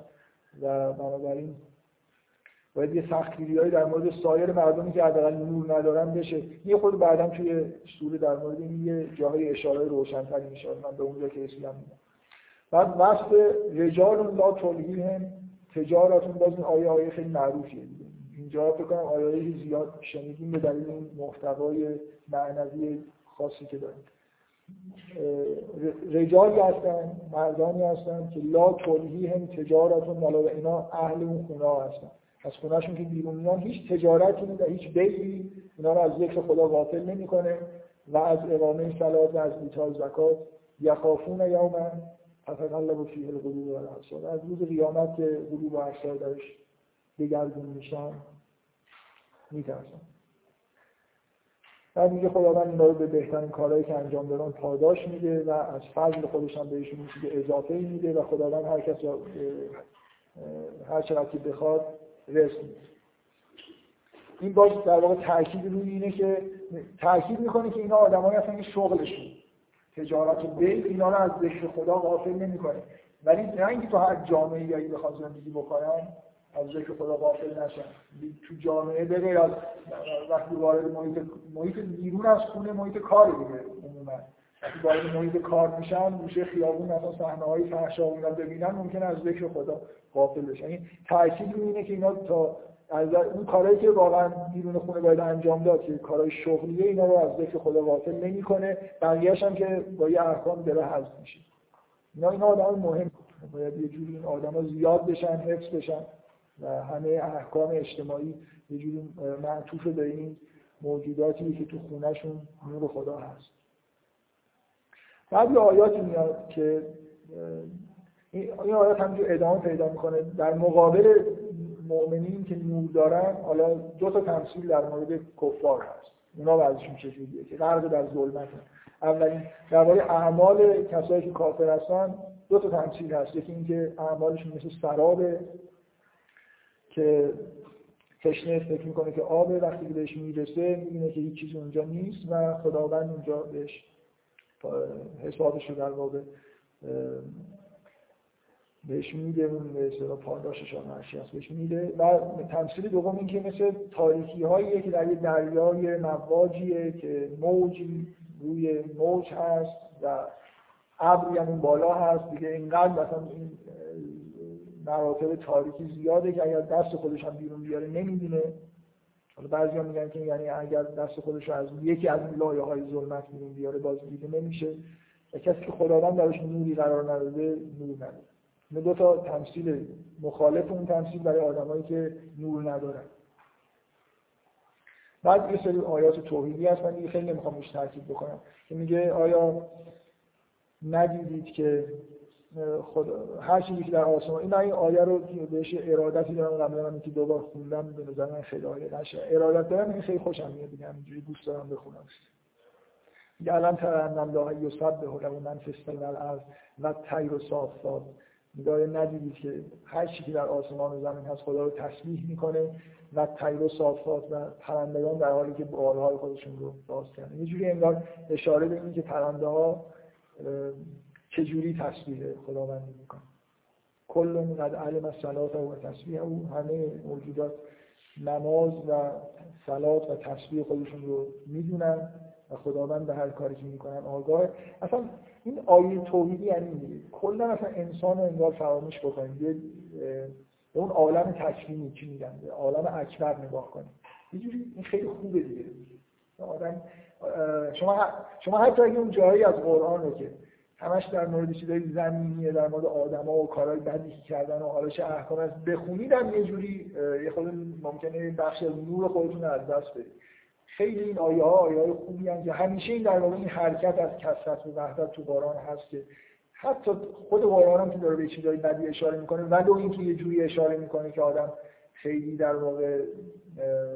و بنابراین باید یه سختگیری در مورد سایر مردمی که حداقل نور ندارن بشه. یه خود بعدا توی سوره در مورد این یه جاهای اشاره روشنتری میشه من به اونجا که رسیدم بعد وصف رجال لا هم تجارتون باز این آیه آیه خیلی معروفیه. دیگه اینجا فکر کنم آیه زیاد شنیدیم به دلیل این محتوای معنوی خاصی که داریم. رجالی هستن مردانی هستن که لا هم تجارتون مالا اینا اهل اون خونه هستن. از خونهشون که بیرون میان هیچ تجارتی و هیچ بیعی اینا رو از ذکر خدا غافل نمی‌کنه و از اقامه صلات و از ایتاء زکات یخافون یوما تتقلب فیه القلوب و الابصار از روز قیامت که قلوب و ابصار درش دگرگون میشن میترسن. بعد میگه خداوند اینا رو به بهترین کارهایی که انجام دادن پاداش میده و از فضل خودش هم بهشون اضافه میده و خداوند هر کس هر چقدر که بخواد رزق این باز در واقع تاکید روی اینه که تاکید می‌کنه که اینا آدمایی هستن که شغلشون. تجارت و بیع اینا رو از ذکر خدا غافل نمی‌کنه. ولی نه اینکه تو هر جامعه یا بخواد زندگی بکنن از ذکر خدا غافل نشن. تو جامعه بغیر از وقتی وارد محیط محیط بیرون از خونه محیط کار دیگه عموما. وقتی وارد محیط کار میشن گوشه خیابون مثلا صحنه های فحشا و ببینن ممکن از ذکر خدا غافل بشن. این تاکید روی اینه که اینا تا از اون کارهایی که واقعا بیرون خونه باید انجام داد که کارهای شغلیه اینا رو از ذکر خدا غافل نمی‌کنه بقیه‌اش هم که با یه احکام داره حذف میشه. اینا اینا آدم مهم باید یه جوری این آدما زیاد بشن حفظ بشن و همه احکام اجتماعی یه جوری معطوف به این موجوداتی که تو خونهشون نور خدا هست. بعد یه آیاتی میاد که این آیات همینجور ادامه پیدا می‌کنه. در مقابل مؤمنین که نور دارن حالا دو تا تمثیل در مورد کفار هست. اونا وضعشون چجوریه؟ که غرق در ظلمت اولین درباره اعمال کسایی که کافر هستن دو تا تمثیل هست. یکی اینکه اعمالشون مثل سرابه که تشنه فکر می‌کنه که آبه وقتی که بهش می‌رسه می‌بینه که هیچ چیزی اونجا نیست و خداوند اونجا بهش حسابش رو در واقع بهش میده به اصطلاح پاداشش هرچی هست بهش میده. و تمثیل دوم این که مثل تاریکی هاییه که در یه دریای مواجیه که موجی روی موج هست و ابری هم اون بالا هست. دیگه اینقدر مثلا این مراتب تاریکی زیاده که اگر دست خودش هم بیرون بیاره نمی‌بینه. حالا بعضی هم میگن که یعنی اگر دست خودش از یکی از این لایه های ظلمت بیرون بیاره باز دیده نمیشه. و کسی که خداوند درش نوری قرار نداده نور نداره. دو تا تمثیل مخالف اون تمثیل برای آدمایی که نور ندارن. بعد یه سری آیات توحیدی هست من خیلی نمی‌خوام روش تاکید بکنم. که میگه آیا ندیدید که خود هر چیزی که در آسمان این این آیه رو بهش ارادتی دارم قبلا من که دوبار خوندم به نظر من خیلی آیه نشه ارادت دارم این خیلی خوشم میاد. دیگه همینجوری دوست دارم بخونم. میگه الان ترى الله یسبح له من فی و طیر صافات. میگه ندیدید که هر چیزی که در آسمان و زمین هست خدا رو تسبیح می‌کنه و طیر و صافات و پرندگان در حالی که بالهای خودشون رو باز کردن. یه جوری انگار اشاره به اینه که پرنده ها چجوری تسبیح خداوندی می‌کنه کل قد علم الصلاه و تسبیح او همه موجودات نماز و صلات و تسبیح خودشون رو می‌دونن و خداوند به هر کاری که می‌کنن آگاه اصلا این آیه توحیدی یعنی کلا اصلا انسان رو انگار فراموش بکنید به اون عالم تکوینی چی میگن عالم اکبر نگاه کنید یه جوری این خیلی خوبه دیگه. آدم شما شما حتی اگه اون جایی از قرآن رو که همش در مورد چیزای زمینیه در مورد آدما و کارهای بدی کردن و حالا چه احکام است بخونید هم یه جوری یه خود ممکنه بخش نور خودتون از دست بدید. خیلی این آیه ها آیه های خوبی هم که همیشه این در واقع این حرکت از کثرت و وحدت تو قرآن هست که حتی خود قرآن هم که داره به چیزای بدی اشاره می‌کنه ولو اینکه یه جوری اشاره می‌کنه که آدم خیلی در واقع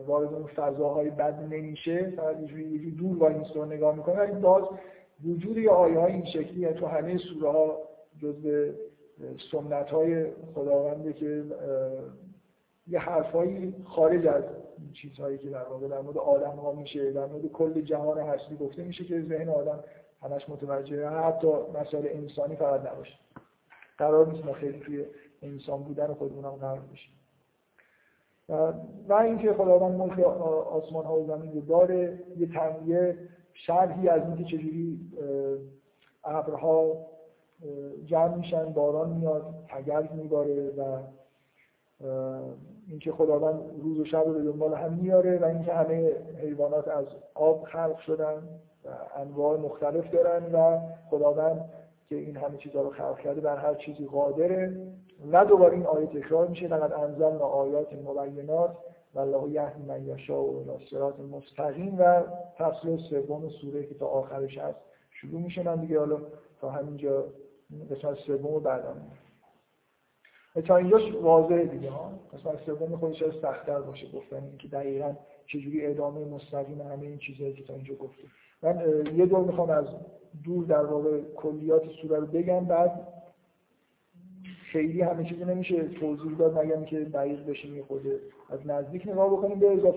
وارد اون فضاهای بد نمیشه فقط یه جوری دور وایمیسته نگاه می‌کنه ولی باز وجود یه آیه های این شکلی تو همه سوره ها جزء سنت های خداونده که یه حرفایی خارج از چیزهایی که در واقع در مورد آدم ها میشه در مورد کل جهان هستی گفته میشه که ذهن آدم همش متوجه حتی مسائل انسانی فقط نباشه. قرار نیست ما خیلی توی انسان بودن خودمونم قرار بشیم. و اینکه خداوند ملک آسمان ها و زمین رو داره یه تنیه شرحی از اینکه چجوری ابرها جمع میشن باران میاد تگرگ میباره و اینکه خداوند روز و شب رو به دنبال هم میاره و اینکه همه حیوانات از آب خلق شدن و انواع مختلف دارن و خداوند که این همه چیزها رو خلق کرده بر هر چیزی قادره. و دوباره این آیه تکرار میشه لقد انزلنا آیات مبینات و الله یهدی من یشاء و صراط مستقیم. و فصل سوم سوره که تا آخرش هست شروع میشه. من دیگه حالا تا همینجا قسمت سوم رو بعدم تا اینجاش واضحه دیگه ها. قسمت سوم خودش از سختتر باشه. گفتن اینکه دقیقا چجوری ادامه مستقیم همه این چیزهایی که تا اینجا گفته من یه دور می‌خوام از دور در واقع کلیات سوره رو بگم. بعد خیلی همه چیزی نمیشه توضیح داد مگر که دقیق بشیم یه خود از نزدیک نگاه بکنیم. به اضافه